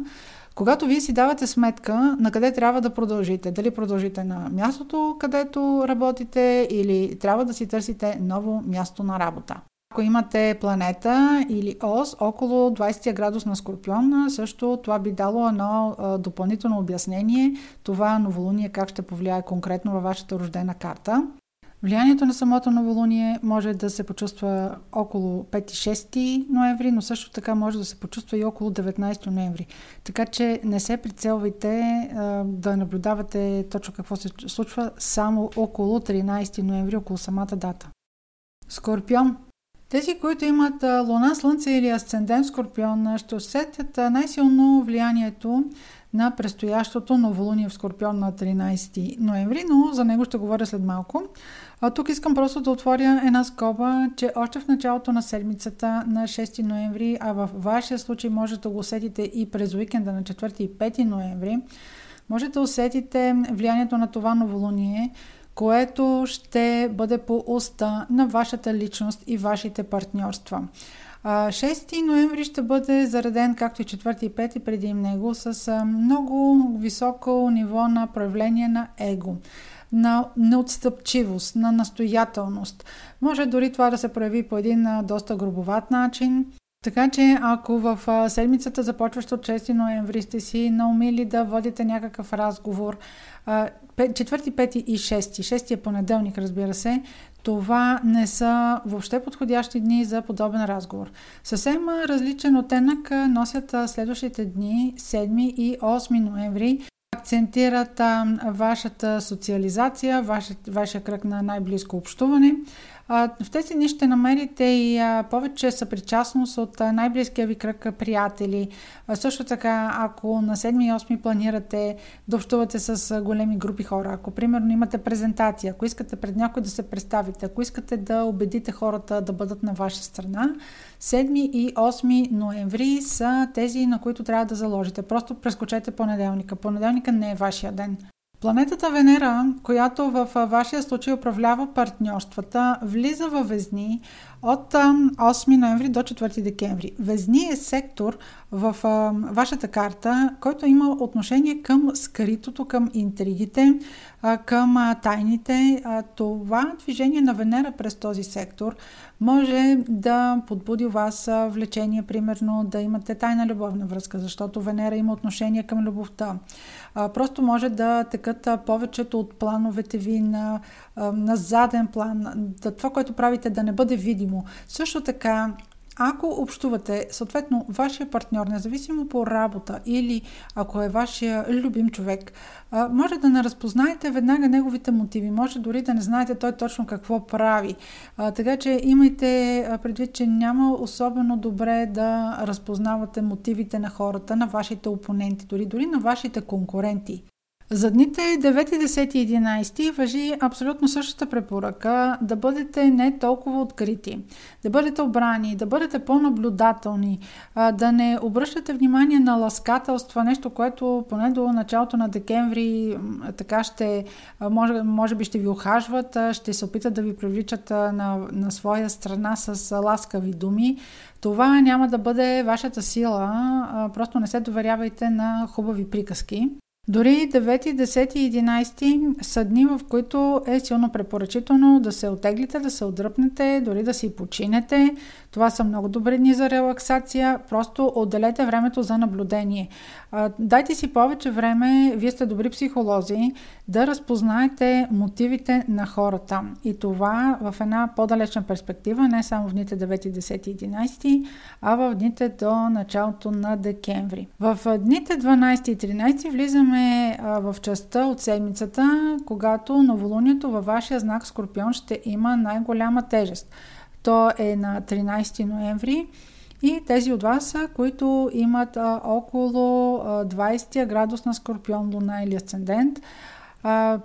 Когато вие си давате сметка на къде трябва да продължите, дали продължите на мястото, където работите или трябва да си търсите ново място на работа. Ако имате планета или ос около 20 градус на Скорпион, също това би дало едно допълнително обяснение това новолуние как ще повлияе конкретно във вашата рождена карта. Влиянието на самото новолуние може да се почувства около 5-6 ноември, но също така може да се почувства и около 19 ноември. Така че не се прицелвайте да наблюдавате точно какво се случва само около 13 ноември, около самата дата. Скорпион тези, които имат Луна, Слънце или Асцендент Скорпион, ще усетят най-силно влиянието на предстоящото новолуние в Скорпион на 13 ноември, но за него ще говоря след малко. А тук искам просто да отворя една скоба, че още в началото на седмицата на 6 ноември, а в вашия случай може да го усетите и през уикенда на 4 и 5 ноември, може да усетите влиянието на това новолуние, което ще бъде по уста на вашата личност и вашите партньорства. 6 ноември ще бъде зареден, както и 4 и 5 преди него, с много високо ниво на проявление на его на неотстъпчивост, на настоятелност. Може дори това да се прояви по един доста грубоват начин. Така че ако в седмицата, започваща от 6 ноември, сте си наумили да водите някакъв разговор, четвърти, пети и шести, шестия понеделник, разбира се, това не са въобще подходящи дни за подобен разговор. Съвсем различен оттенък носят следващите дни, 7 и 8 ноември, акцентират вашата социализация, вашия кръг на най-близко общуване. В тези дни ще намерите и повече съпричастност от най-близкия ви кръг приятели. Също така, ако на 7 и 8 планирате да общувате с големи групи хора, ако примерно имате презентация, ако искате пред някой да се представите, ако искате да убедите хората да бъдат на ваша страна, 7 и 8 ноември са тези, на които трябва да заложите. Просто прескочете понеделника. Понеделника не е вашия ден. Планетата Венера, която в вашия случай управлява партньорствата, влиза във Везни от 8 ноември до 4 декември. Везни е сектор в вашата карта, който има отношение към скритото, към интригите, към тайните. Това движение на Венера през този сектор може да подбуди вас влечение, примерно да имате тайна любовна връзка, защото Венера има отношение към любовта. Просто може да текат повечето от плановете ви на, на заден план, това, което правите да не бъде видимо. Също така, ако общувате, съответно, вашия партньор, независимо по работа или ако е вашия любим човек, може да не разпознаете веднага неговите мотиви, може дори да не знаете той точно какво прави. Така че имайте предвид, че няма особено добре да разпознавате мотивите на хората, на вашите опоненти, дори, дори на вашите конкуренти. За дните 9, 10 и 11 въжи абсолютно същата препоръка да бъдете не толкова открити, да бъдете обрани, да бъдете по-наблюдателни, да не обръщате внимание на ласкателства, нещо, което поне до началото на декември така ще, може, може би ще ви охажват, ще се опитат да ви привличат на, на своя страна с ласкави думи. Това няма да бъде вашата сила, просто не се доверявайте на хубави приказки. Дори 9, 10 и 11 са дни, в които е силно препоръчително да се отеглите, да се отдръпнете, дори да си починете. Това са много добри дни за релаксация. Просто отделете времето за наблюдение. Дайте си повече време, вие сте добри психолози, да разпознаете мотивите на хората. И това в една по-далечна перспектива, не само в дните 9, 10 и 11, а в дните до началото на декември. В дните 12 и 13 влизаме в частта от седмицата, когато новолунието във вашия знак Скорпион ще има най-голяма тежест. То е на 13 ноември. И тези от вас, които имат а, около а, 20 градус на Скорпион, Луна или Асцендент,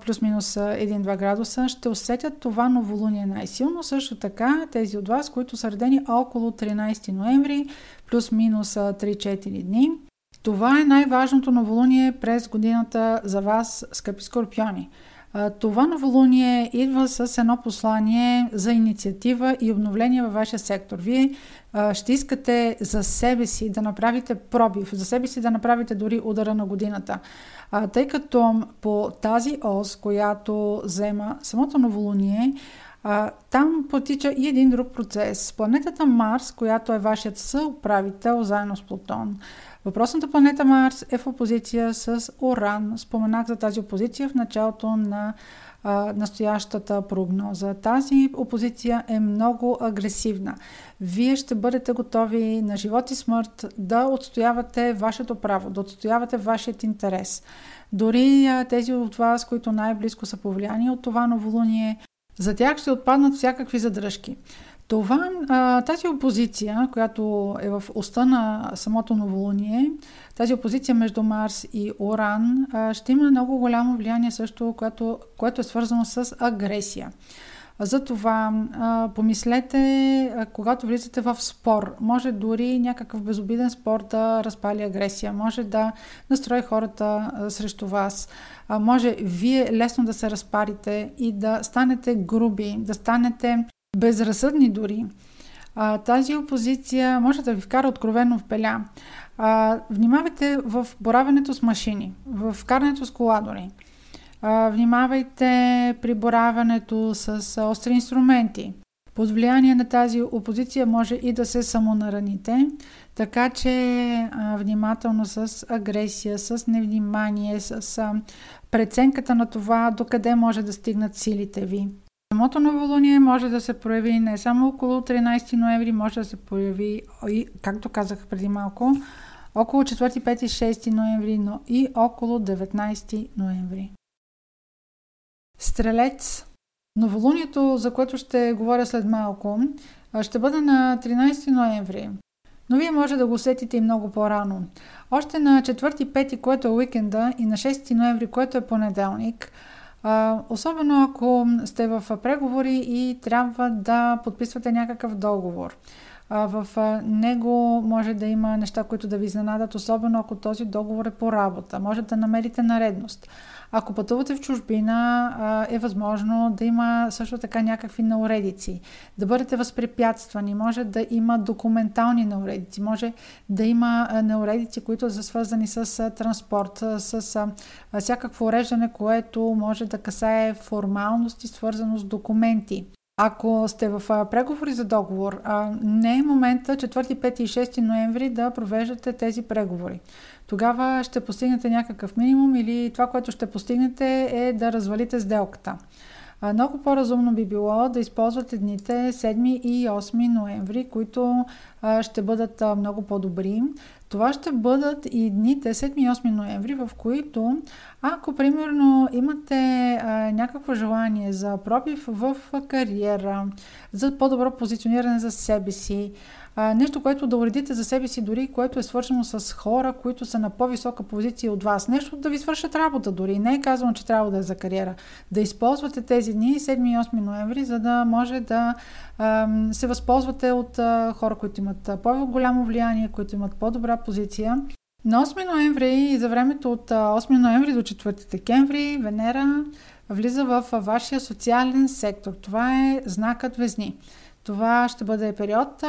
плюс-минус 1-2 градуса, ще усетят това новолуние най-силно. Също така, тези от вас, които са родени около 13 ноември, плюс-минус 3-4 дни. Това е най-важното новолуние през годината за вас, скъпи скорпиони. Това новолуние идва с едно послание за инициатива и обновление във вашия сектор. Вие ще искате за себе си да направите пробив, за себе си да направите дори удара на годината. Тъй като по тази ос, която взема самото новолуние, там потича и един друг процес. Планетата Марс, която е вашият съуправител заедно с Плутон, Въпросната планета Марс е в опозиция с Оран. Споменах за тази опозиция в началото на настоящата прогноза. Тази опозиция е много агресивна. Вие ще бъдете готови на живот и смърт да отстоявате вашето право, да отстоявате вашият интерес. Дори тези от вас, които най-близко са повлияни от това новолуние, за тях ще отпаднат всякакви задръжки. Това, тази опозиция, която е в уста на самото новолуние, тази опозиция между Марс и Оран, ще има много голямо влияние също, което, което е свързано с агресия. Затова помислете, когато влизате в спор, може дори някакъв безобиден спор да разпали агресия, може да настрои хората срещу вас, може вие лесно да се разпарите и да станете груби, да станете безразсъдни дори. А, тази опозиция може да ви вкара откровено в пеля. А, внимавайте в боравенето с машини, в карането с коладори. А, внимавайте при боравенето с остри инструменти. Под влияние на тази опозиция може и да се самонараните, така че а, внимателно с агресия, с невнимание, с а, преценката на това докъде може да стигнат силите ви. Самото новолуние може да се прояви не само около 13 ноември, може да се появи както казах преди малко, около 4, 5 и 6 ноември, но и около 19 ноември. Стрелец. Новолунието, за което ще говоря след малко, ще бъде на 13 ноември. Но вие може да го усетите и много по-рано. Още на 4-5, което е уикенда, и на 6 ноември, което е понеделник – а, особено ако сте в преговори и трябва да подписвате някакъв договор. А, в него може да има неща, които да ви изненадат, особено ако този договор е по работа. Може да намерите наредност. Ако пътувате в чужбина, е възможно да има също така някакви науредици, да бъдете възпрепятствани, може да има документални науредици, може да има науредици, които са свързани с транспорт, с всякакво уреждане, което може да касае формалности, свързано с документи. Ако сте в преговори за договор, не е момента 4, 5 и 6 ноември да провеждате тези преговори. Тогава ще постигнете някакъв минимум или това, което ще постигнете е да развалите сделката. Много по-разумно би било да използвате дните 7 и 8 ноември, които ще бъдат много по-добри. Това ще бъдат и дните 7 и 8 ноември, в които, ако примерно имате някакво желание за пробив в кариера, за по-добро позициониране за себе си, а, нещо, което да уредите за себе си, дори което е свършено с хора, които са на по-висока позиция от вас. Нещо да ви свършат работа дори. Не е казано, че трябва да е за кариера. Да използвате тези дни, 7 и 8 ноември, за да може да а, се възползвате от а, хора, които имат по-голямо влияние, които имат по-добра позиция. На 8 ноември и за времето от 8 ноември до 4 декември Венера влиза в вашия социален сектор. Това е знакът Везни. Това ще бъде период,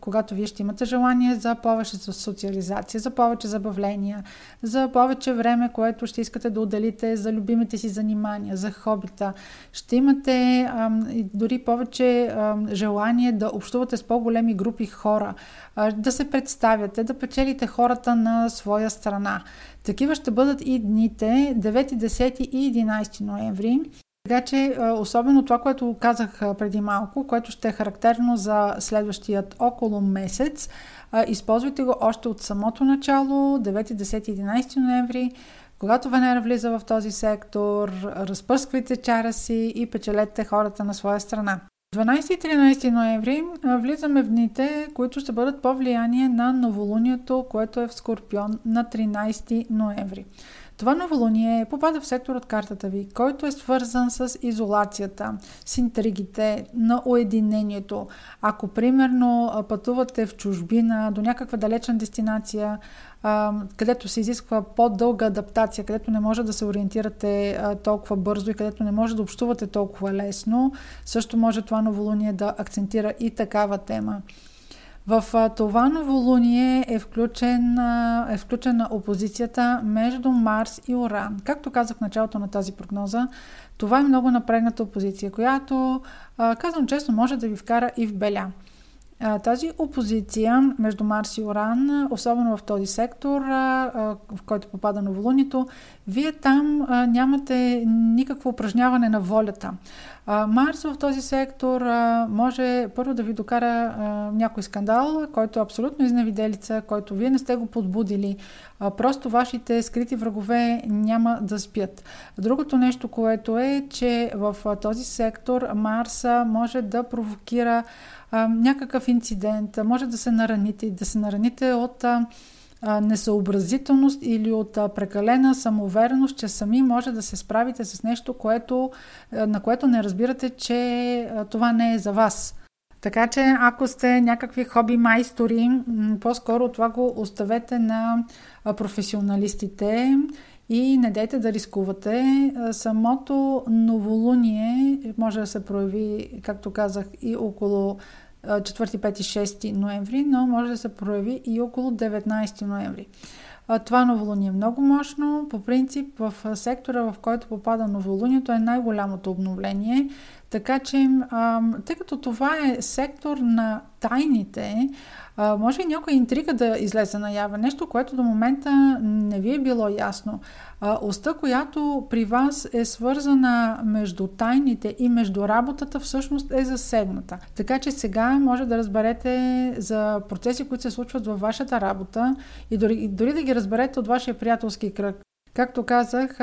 когато вие ще имате желание за повече социализация, за повече забавления, за повече време, което ще искате да отделите за любимите си занимания, за хобита. Ще имате ам, дори повече ам, желание да общувате с по-големи групи хора, а, да се представяте, да печелите хората на своя страна. Такива ще бъдат и дните 9, 10 и 11 ноември. Така че, особено това, което казах преди малко, което ще е характерно за следващият около месец, използвайте го още от самото начало, 9, 10, 11 ноември, когато Венера влиза в този сектор, разпърсквайте чара си и печелете хората на своя страна. 12 и 13 ноември влизаме в дните, които ще бъдат по влияние на новолунието, което е в Скорпион на 13 ноември. Това новолуние попада в сектор от картата ви, който е свързан с изолацията, с интригите, на уединението. Ако примерно пътувате в чужбина до някаква далечна дестинация, където се изисква по-дълга адаптация, където не може да се ориентирате толкова бързо и където не може да общувате толкова лесно, също може това новолуние да акцентира и такава тема. В това новолуние е, включен, е включена опозицията между Марс и Оран. Както казах в началото на тази прогноза, това е много напрегната опозиция, която, казвам честно, може да ви вкара и в беля. Тази опозиция между Марс и Оран, особено в този сектор, в който попада новолунието, вие там нямате никакво упражняване на волята. Марс в този сектор може първо да ви докара някой скандал, който е абсолютно изневиделица, който вие не сте го подбудили. Просто вашите скрити врагове няма да спят. Другото нещо, което е, че в този сектор Марс може да провокира някакъв инцидент, може да се нараните, да се нараните от несъобразителност или от прекалена самоувереност, че сами може да се справите с нещо, което, на което не разбирате, че това не е за вас. Така че, ако сте някакви хоби майстори, по-скоро това го оставете на професионалистите и не дайте да рискувате. Самото новолуние може да се прояви, както казах, и около 4, 5 и 6 ноември, но може да се прояви и около 19 ноември. Това новолуние е много мощно. По принцип, в сектора, в който попада новолунието, е най-голямото обновление. Така че, тъй като това е сектор на тайните, може и някоя интрига да излезе наяве. Нещо, което до момента не ви е било ясно. Оста, която при вас е свързана между тайните и между работата, всъщност е засегната. Така че сега може да разберете за процеси, които се случват във вашата работа и дори, дори да ги разберете от вашия приятелски кръг. Както казах,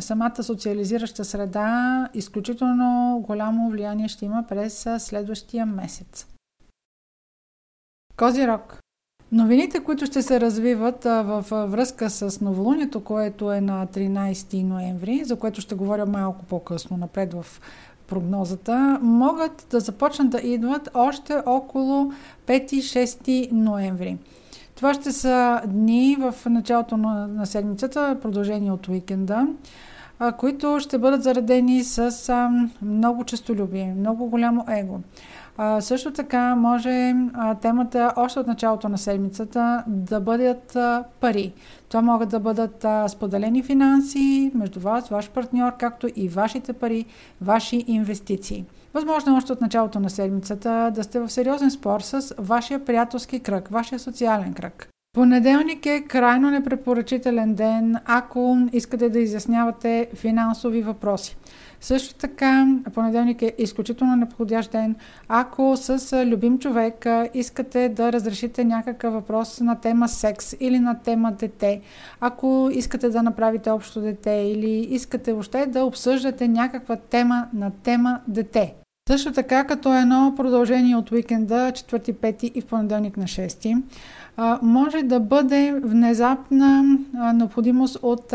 самата социализираща среда изключително голямо влияние ще има през следващия месец. Козирог. Новините, които ще се развиват в връзка с новолунието, което е на 13 ноември, за което ще говоря малко по-късно напред в прогнозата, могат да започнат да идват още около 5-6 ноември. Това ще са дни в началото на, седмицата, продължение от уикенда. които ще бъдат заредени с много честолюбие, много голямо его. А, също така може а, темата още от началото на седмицата да бъдат а, пари. Това могат да бъдат а, споделени финанси между вас, ваш партньор, както и вашите пари, ваши инвестиции. Възможно е още от началото на седмицата да сте в сериозен спор с вашия приятелски кръг, вашия социален кръг. Понеделник е крайно непрепоръчителен ден, ако искате да изяснявате финансови въпроси. Също така, понеделник е изключително неподходящ ден, ако с любим човек искате да разрешите някакъв въпрос на тема секс или на тема дете, ако искате да направите общо дете или искате въобще да обсъждате някаква тема на тема дете. Също така, като едно продължение от уикенда, 4, 5 и в понеделник на 6, може да бъде внезапна необходимост от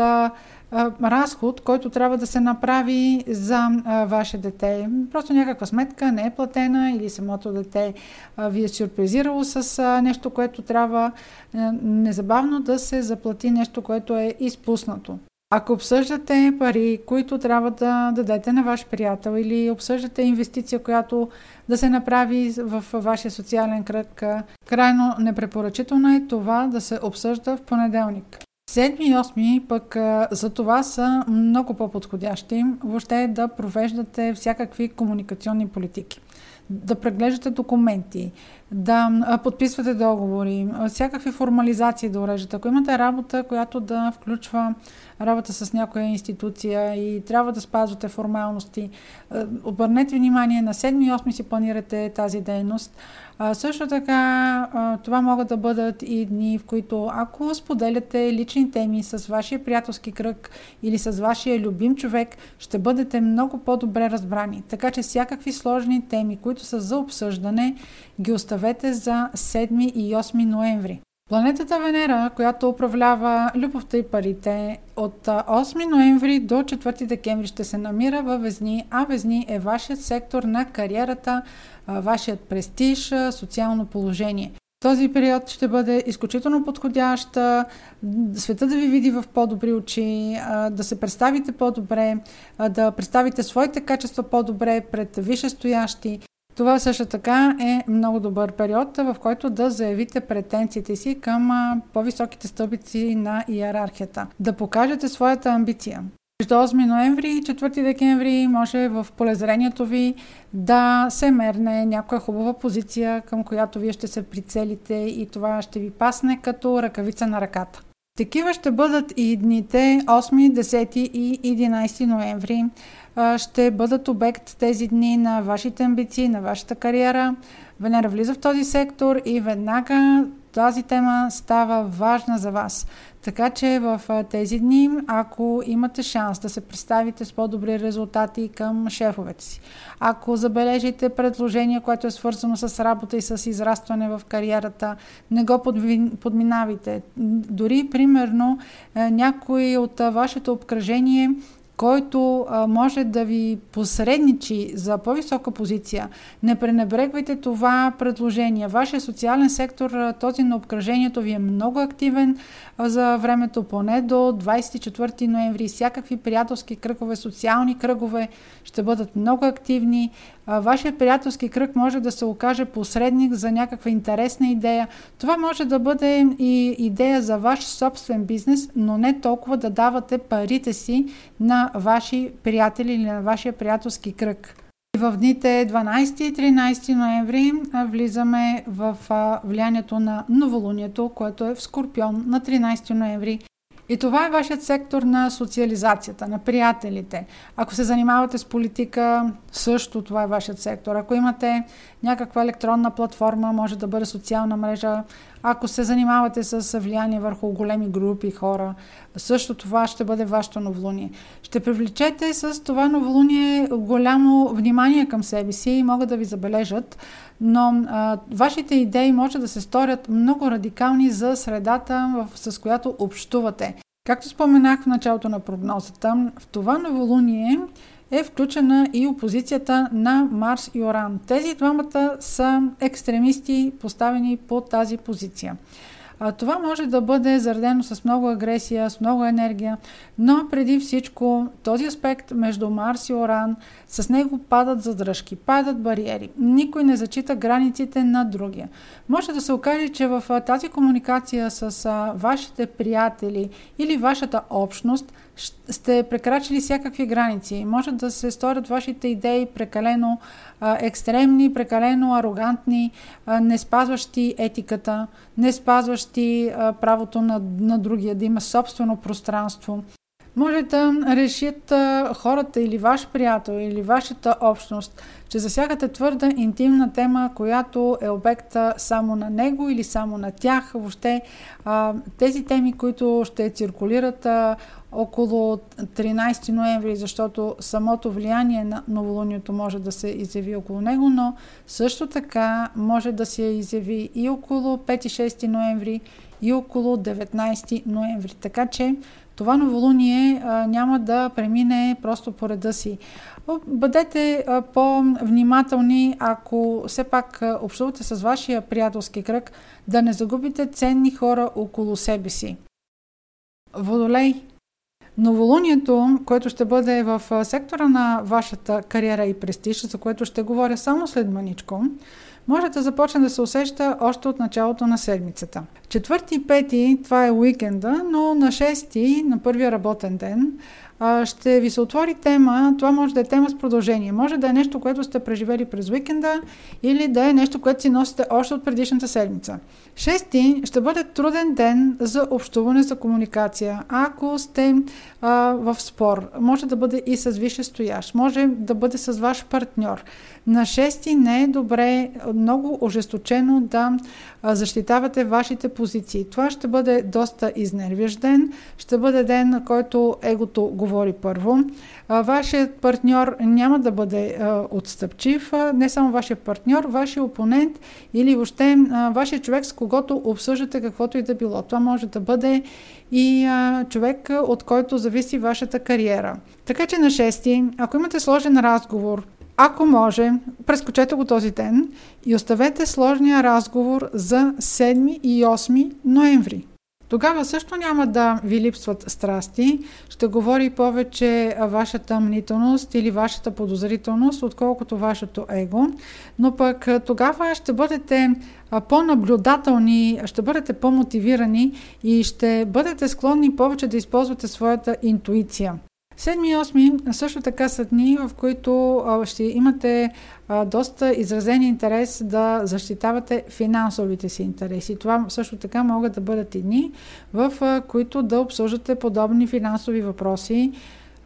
разход, който трябва да се направи за ваше дете. Просто някаква сметка не е платена или самото дете ви е сюрпризирало с нещо, което трябва незабавно да се заплати нещо, което е изпуснато. Ако обсъждате пари, които трябва да дадете на ваш приятел или обсъждате инвестиция, която да се направи в вашия социален кръг, крайно непрепоръчително е това да се обсъжда в понеделник. Седми и осми пък за това са много по-подходящи въобще да провеждате всякакви комуникационни политики. Да преглеждате документи, да подписвате договори, всякакви формализации да уреждате. Ако имате работа, която да включва работа с някоя институция и трябва да спазвате формалности, обърнете внимание на 7 и 8 си планирате тази дейност. Също така, това могат да бъдат и дни, в които ако споделяте лични теми с вашия приятелски кръг или с вашия любим човек, ще бъдете много по-добре разбрани. Така че всякакви сложни теми, които са за обсъждане, ги оставете за 7 и 8 ноември. Планетата Венера, която управлява любовта и парите, от 8 ноември до 4 декември ще се намира във Везни, а Везни е вашият сектор на кариерата, вашият престиж, социално положение. Този период ще бъде изключително подходящ, света да ви види в по-добри очи, да се представите по-добре, да представите своите качества по-добре пред висшестоящи. Това също така е много добър период, в който да заявите претенциите си към по-високите стълбици на иерархията. Да покажете своята амбиция. Между 8 ноември и 4 декември може в полезрението ви да се мерне някоя хубава позиция, към която вие ще се прицелите и това ще ви пасне като ръкавица на ръката. Такива ще бъдат и дните 8, 10 и 11 ноември. Ще бъдат обект тези дни на вашите амбиции, на вашата кариера. Венера влиза в този сектор и веднага тази тема става важна за вас. Така че в тези дни, ако имате шанс да се представите с по-добри резултати към шефовете си, ако забележите предложение, което е свързано с работа и с израстване в кариерата, не го подминавайте. Дори, примерно, е, някой от вашето обкръжение който а, може да ви посредничи за по-висока позиция, не пренебрегвайте това предложение. Вашия социален сектор, този на обкръжението ви е много активен за времето поне до 24 ноември. Всякакви приятелски кръгове, социални кръгове ще бъдат много активни. Вашия приятелски кръг може да се окаже посредник за някаква интересна идея. Това може да бъде и идея за ваш собствен бизнес, но не толкова да давате парите си на ваши приятели или на вашия приятелски кръг. В дните 12 и 13 ноември влизаме в влиянието на новолунието, което е в Скорпион на 13 ноември и това е вашият сектор на социализацията, на приятелите. Ако се занимавате с политика, също това е вашият сектор. Ако имате някаква електронна платформа, може да бъде социална мрежа. Ако се занимавате с влияние върху големи групи хора, също това ще бъде вашето новолуние. Ще привлечете с това новолуние голямо внимание към себе си и могат да ви забележат, но а, вашите идеи може да се сторят много радикални за средата, в, с която общувате. Както споменах в началото на прогнозата, в това новолуние е включена и опозицията на Марс и Оран. Тези двамата са екстремисти, поставени по тази позиция. А, това може да бъде заредено с много агресия, с много енергия, но преди всичко този аспект между Марс и Оран, с него падат задръжки, падат бариери. Никой не зачита границите на другия. Може да се окаже, че в тази комуникация с вашите приятели или вашата общност сте прекрачили всякакви граници. Може да се сторят вашите идеи прекалено а, екстремни, прекалено арогантни, а, не спазващи етиката, не спазващи а, правото на, на другия да има собствено пространство. Може да решат хората или ваш приятел или вашата общност, че засягате твърда интимна тема, която е обекта само на него или само на тях. Въобще тези теми, които ще циркулират около 13 ноември, защото самото влияние на новолунието може да се изяви около него, но също така може да се изяви и около 5-6 ноември и около 19 ноември. Така че това новолуние а, няма да премине просто по реда си. Бъдете а, по-внимателни, ако все пак а, общувате с вашия приятелски кръг, да не загубите ценни хора около себе си. Водолей Новолунието, което ще бъде в сектора на вашата кариера и престиж, за което ще говоря само след маничко, може да започне да се усеща още от началото на седмицата. Четвърти и пети, това е уикенда, но на шести, на първия работен ден, ще ви се отвори тема, това може да е тема с продължение. Може да е нещо, което сте преживели през уикенда или да е нещо, което си носите още от предишната седмица. Шести ще бъде труден ден за общуване, за комуникация. Ако сте а, в спор, може да бъде и с висше стоящ, може да бъде с ваш партньор. На шести не е добре много ожесточено да защитавате вашите позиции. Това ще бъде доста изнервящ ден, ще бъде ден, на който егото говори първо. Вашият партньор няма да бъде отстъпчив, не само вашия партньор, вашия опонент или въобще вашия човек, с когото обсъждате каквото и да било. Това може да бъде и човек, от който зависи вашата кариера. Така че на 6, ако имате сложен разговор, ако може, прескочете го този ден и оставете сложния разговор за 7 и 8 ноември. Тогава също няма да ви липсват страсти, ще говори повече вашата мнителност или вашата подозрителност, отколкото вашето его, но пък тогава ще бъдете по-наблюдателни, ще бъдете по-мотивирани и ще бъдете склонни повече да използвате своята интуиция. Седми и осми също така са дни, в които ще имате доста изразен интерес да защитавате финансовите си интереси. Това също така могат да бъдат и дни, в които да обсъждате подобни финансови въпроси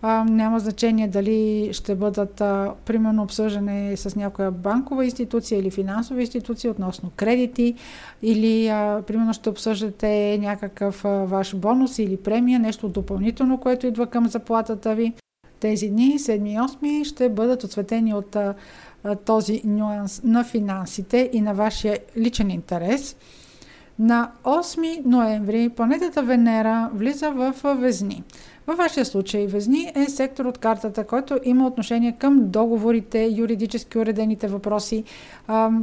а, няма значение дали ще бъдат, а, примерно, обсъждане с някоя банкова институция или финансова институция относно кредити, или, а, примерно, ще обсъждате някакъв а, ваш бонус или премия, нещо допълнително, което идва към заплатата ви. Тези дни, 7 и 8, ще бъдат отсветени от а, този нюанс на финансите и на вашия личен интерес. На 8 ноември планетата Венера влиза в Везни. Във вашия случай Везни е сектор от картата, който има отношение към договорите, юридически уредените въпроси,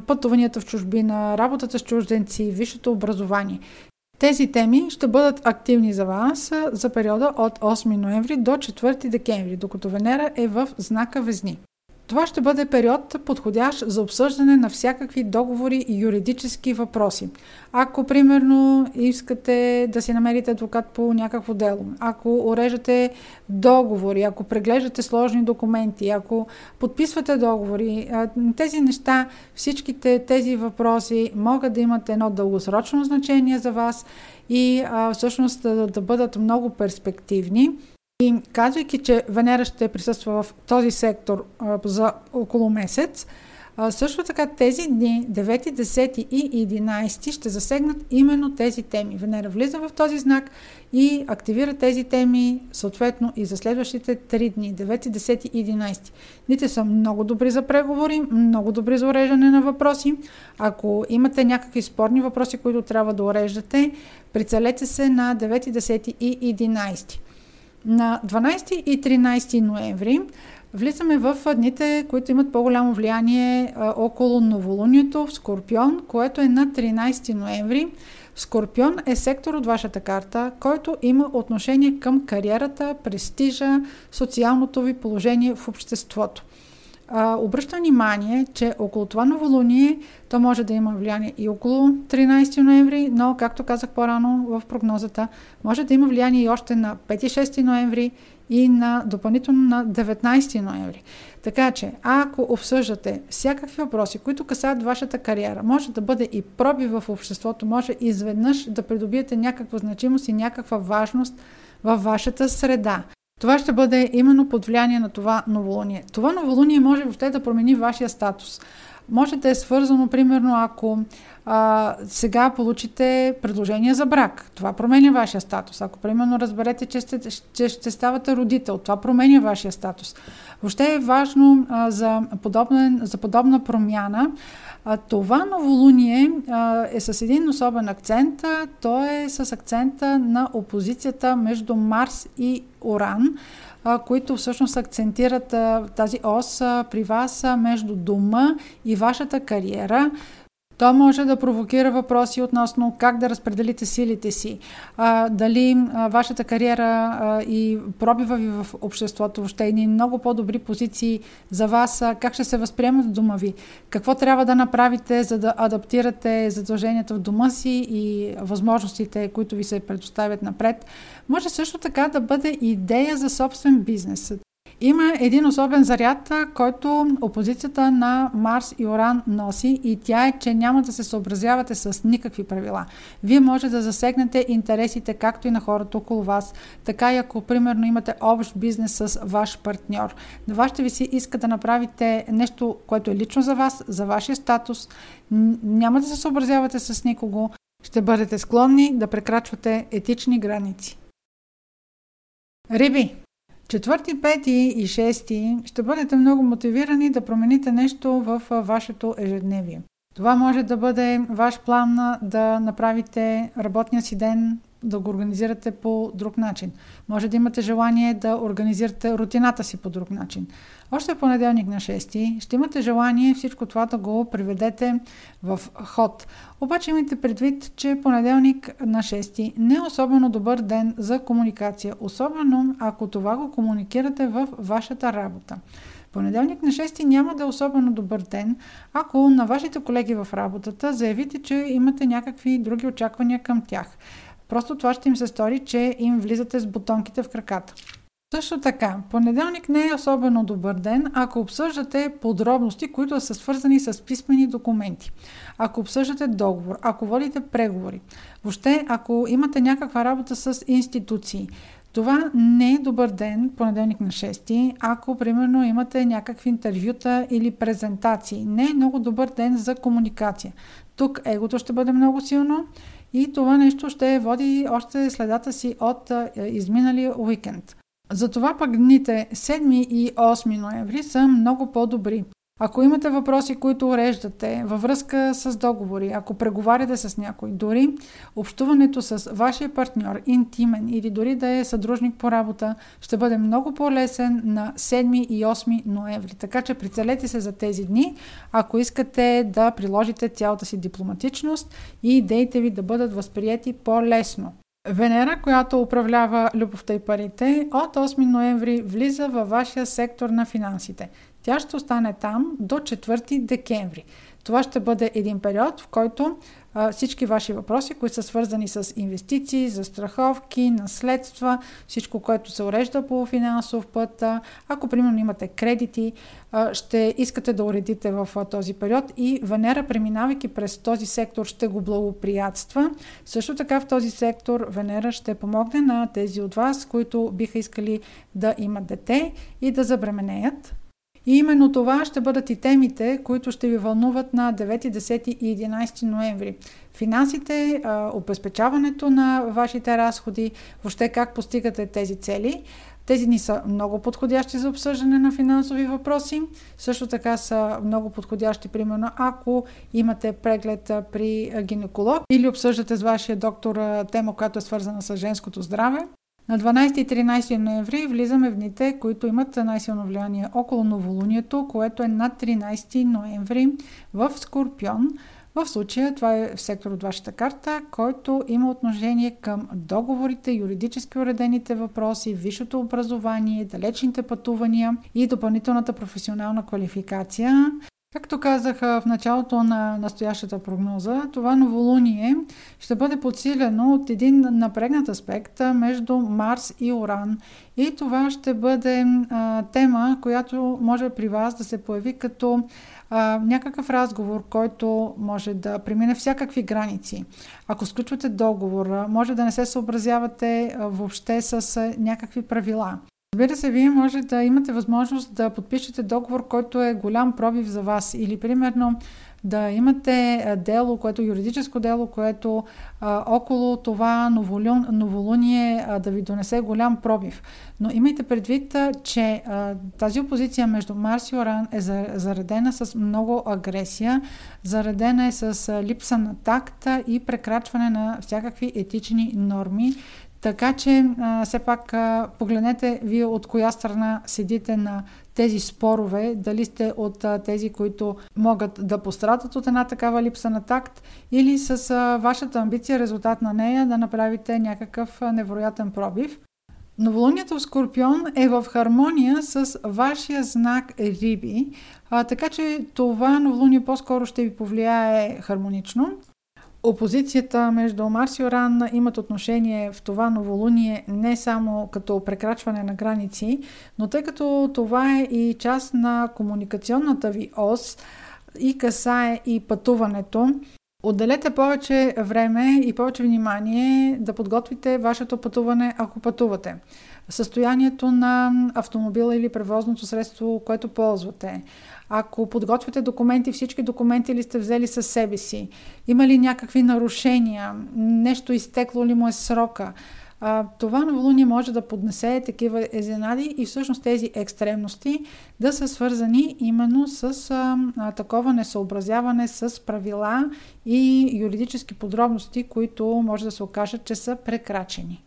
пътуванията в чужбина, работата с чужденци, висшето образование. Тези теми ще бъдат активни за вас за периода от 8 ноември до 4 декември, докато Венера е в знака Везни. Това ще бъде период подходящ за обсъждане на всякакви договори и юридически въпроси. Ако, примерно, искате да си намерите адвокат по някакво дело, ако уреждате договори, ако преглеждате сложни документи, ако подписвате договори, тези неща, всичките тези въпроси могат да имат едно дългосрочно значение за вас и всъщност да, да бъдат много перспективни. И казвайки, че Венера ще присъства в този сектор а, за около месец, а, също така тези дни, 9, 10 и 11, ще засегнат именно тези теми. Венера влиза в този знак и активира тези теми, съответно и за следващите 3 дни, 9, 10 и 11. Дните са много добри за преговори, много добри за уреждане на въпроси. Ако имате някакви спорни въпроси, които трябва да уреждате, прицелете се на 9, 10 и 11. На 12 и 13 ноември Влизаме в дните, които имат по-голямо влияние а, около новолунието в Скорпион, което е на 13 ноември. Скорпион е сектор от вашата карта, който има отношение към кариерата, престижа, социалното ви положение в обществото. А, обръщам внимание, че около това новолуние то може да има влияние и около 13 ноември, но, както казах по-рано в прогнозата, може да има влияние и още на 5-6 ноември и на допълнително на 19 ноември. Така че, ако обсъждате всякакви въпроси, които касаят вашата кариера, може да бъде и проби в обществото, може изведнъж да придобиете някаква значимост и някаква важност във вашата среда. Това ще бъде именно под влияние на това новолуние. Това новолуние може въобще да промени вашия статус. Може да е свързано, примерно, ако а, сега получите предложение за брак. Това променя вашия статус. Ако, примерно, разберете, че, сте, че ще ставате родител, това променя вашия статус. Въобще е важно а, за, подобна, за подобна промяна. А, това новолуние а, е с един особен акцент. А, то е с акцента на опозицията между Марс и Оран които всъщност акцентират тази ос при вас между дома и вашата кариера. То може да провокира въпроси относно как да разпределите силите си, а, дали а, вашата кариера а, и пробива ви в обществото ще е много по-добри позиции за вас, а, как ще се възприемат в дома ви, какво трябва да направите, за да адаптирате задълженията в дома си и възможностите, които ви се предоставят напред. Може също така да бъде идея за собствен бизнес. Има един особен заряд, който опозицията на Марс и Оран носи и тя е, че няма да се съобразявате с никакви правила. Вие може да засегнете интересите както и на хората около вас, така и ако примерно имате общ бизнес с ваш партньор. На вас ще ви си иска да направите нещо, което е лично за вас, за вашия статус. Няма да се съобразявате с никого. Ще бъдете склонни да прекрачвате етични граници. Риби, Четвърти, пети и шести ще бъдете много мотивирани да промените нещо в вашето ежедневие. Това може да бъде ваш план да направите работния си ден да го организирате по друг начин. Може да имате желание да организирате рутината си по друг начин. Още в понеделник на 6 ще имате желание всичко това да го приведете в ход. Обаче имайте предвид, че понеделник на 6 не е особено добър ден за комуникация, особено ако това го комуникирате в вашата работа. Понеделник на 6 няма да е особено добър ден, ако на вашите колеги в работата заявите, че имате някакви други очаквания към тях. Просто това ще им се стори, че им влизате с бутонките в краката. Също така, понеделник не е особено добър ден, ако обсъждате подробности, които са свързани с писмени документи. Ако обсъждате договор, ако водите преговори, въобще ако имате някаква работа с институции, това не е добър ден, понеделник на 6, ако примерно имате някакви интервюта или презентации. Не е много добър ден за комуникация. Тук егото ще бъде много силно и това нещо ще води още следата си от изминалия уикенд. Затова пък дните 7 и 8 ноември са много по-добри. Ако имате въпроси, които уреждате във връзка с договори, ако преговаряте с някой, дори общуването с вашия партньор, интимен или дори да е съдружник по работа, ще бъде много по-лесен на 7 и 8 ноември. Така че прицелете се за тези дни, ако искате да приложите цялата си дипломатичност и идеите ви да бъдат възприяти по-лесно. Венера, която управлява любовта и парите, от 8 ноември влиза във вашия сектор на финансите. Тя ще остане там до 4 декември. Това ще бъде един период, в който а, всички ваши въпроси, които са свързани с инвестиции, застраховки, наследства, всичко, което се урежда по финансов път, а, ако примерно имате кредити, а, ще искате да уредите в а, този период и Венера, преминавайки през този сектор, ще го благоприятства. Също така в този сектор Венера ще помогне на тези от вас, които биха искали да имат дете и да забременеят. И именно това ще бъдат и темите, които ще ви вълнуват на 9, 10 и 11 ноември. Финансите, обезпечаването на вашите разходи, въобще как постигате тези цели. Тези дни са много подходящи за обсъждане на финансови въпроси. Също така са много подходящи, примерно, ако имате преглед при гинеколог или обсъждате с вашия доктор тема, която е свързана с женското здраве. На 12 и 13 ноември влизаме в дните, които имат най-силно влияние около новолунието, което е на 13 ноември в Скорпион. В случая това е сектор от вашата карта, който има отношение към договорите, юридически уредените въпроси, висшето образование, далечните пътувания и допълнителната професионална квалификация. Както казах в началото на настоящата прогноза, това новолуние ще бъде подсилено от един напрегнат аспект между Марс и Оран. И това ще бъде а, тема, която може при вас да се появи като а, някакъв разговор, който може да премине всякакви граници. Ако сключвате договор, може да не се съобразявате въобще с някакви правила. Разбира се, вие може да имате възможност да подпишете договор, който е голям пробив за вас или примерно да имате дело, което юридическо дело, което а, около това новолун, новолуние а, да ви донесе голям пробив. Но имайте предвид, че а, тази опозиция между Марс и Оран е заредена с много агресия, заредена е с липса на такта и прекрачване на всякакви етични норми. Така че все пак погледнете вие от коя страна седите на тези спорове, дали сте от тези, които могат да пострадат от една такава липса на такт или с вашата амбиция, резултат на нея да направите някакъв невероятен пробив. Новолунието в Скорпион е в хармония с вашия знак Риби, а, така че това новолуние по-скоро ще ви повлияе хармонично опозицията между Марс и Оран имат отношение в това новолуние не само като прекрачване на граници, но тъй като това е и част на комуникационната ви ос и касае и пътуването, Отделете повече време и повече внимание да подготвите вашето пътуване, ако пътувате. Състоянието на автомобила или превозното средство, което ползвате. Ако подготвяте документи, всички документи ли сте взели със себе си? Има ли някакви нарушения? Нещо изтекло ли му е срока? А, това новолуние може да поднесе такива езенади и всъщност тези екстремности да са свързани именно с а, а, такова несъобразяване с правила и юридически подробности, които може да се окажат, че са прекрачени.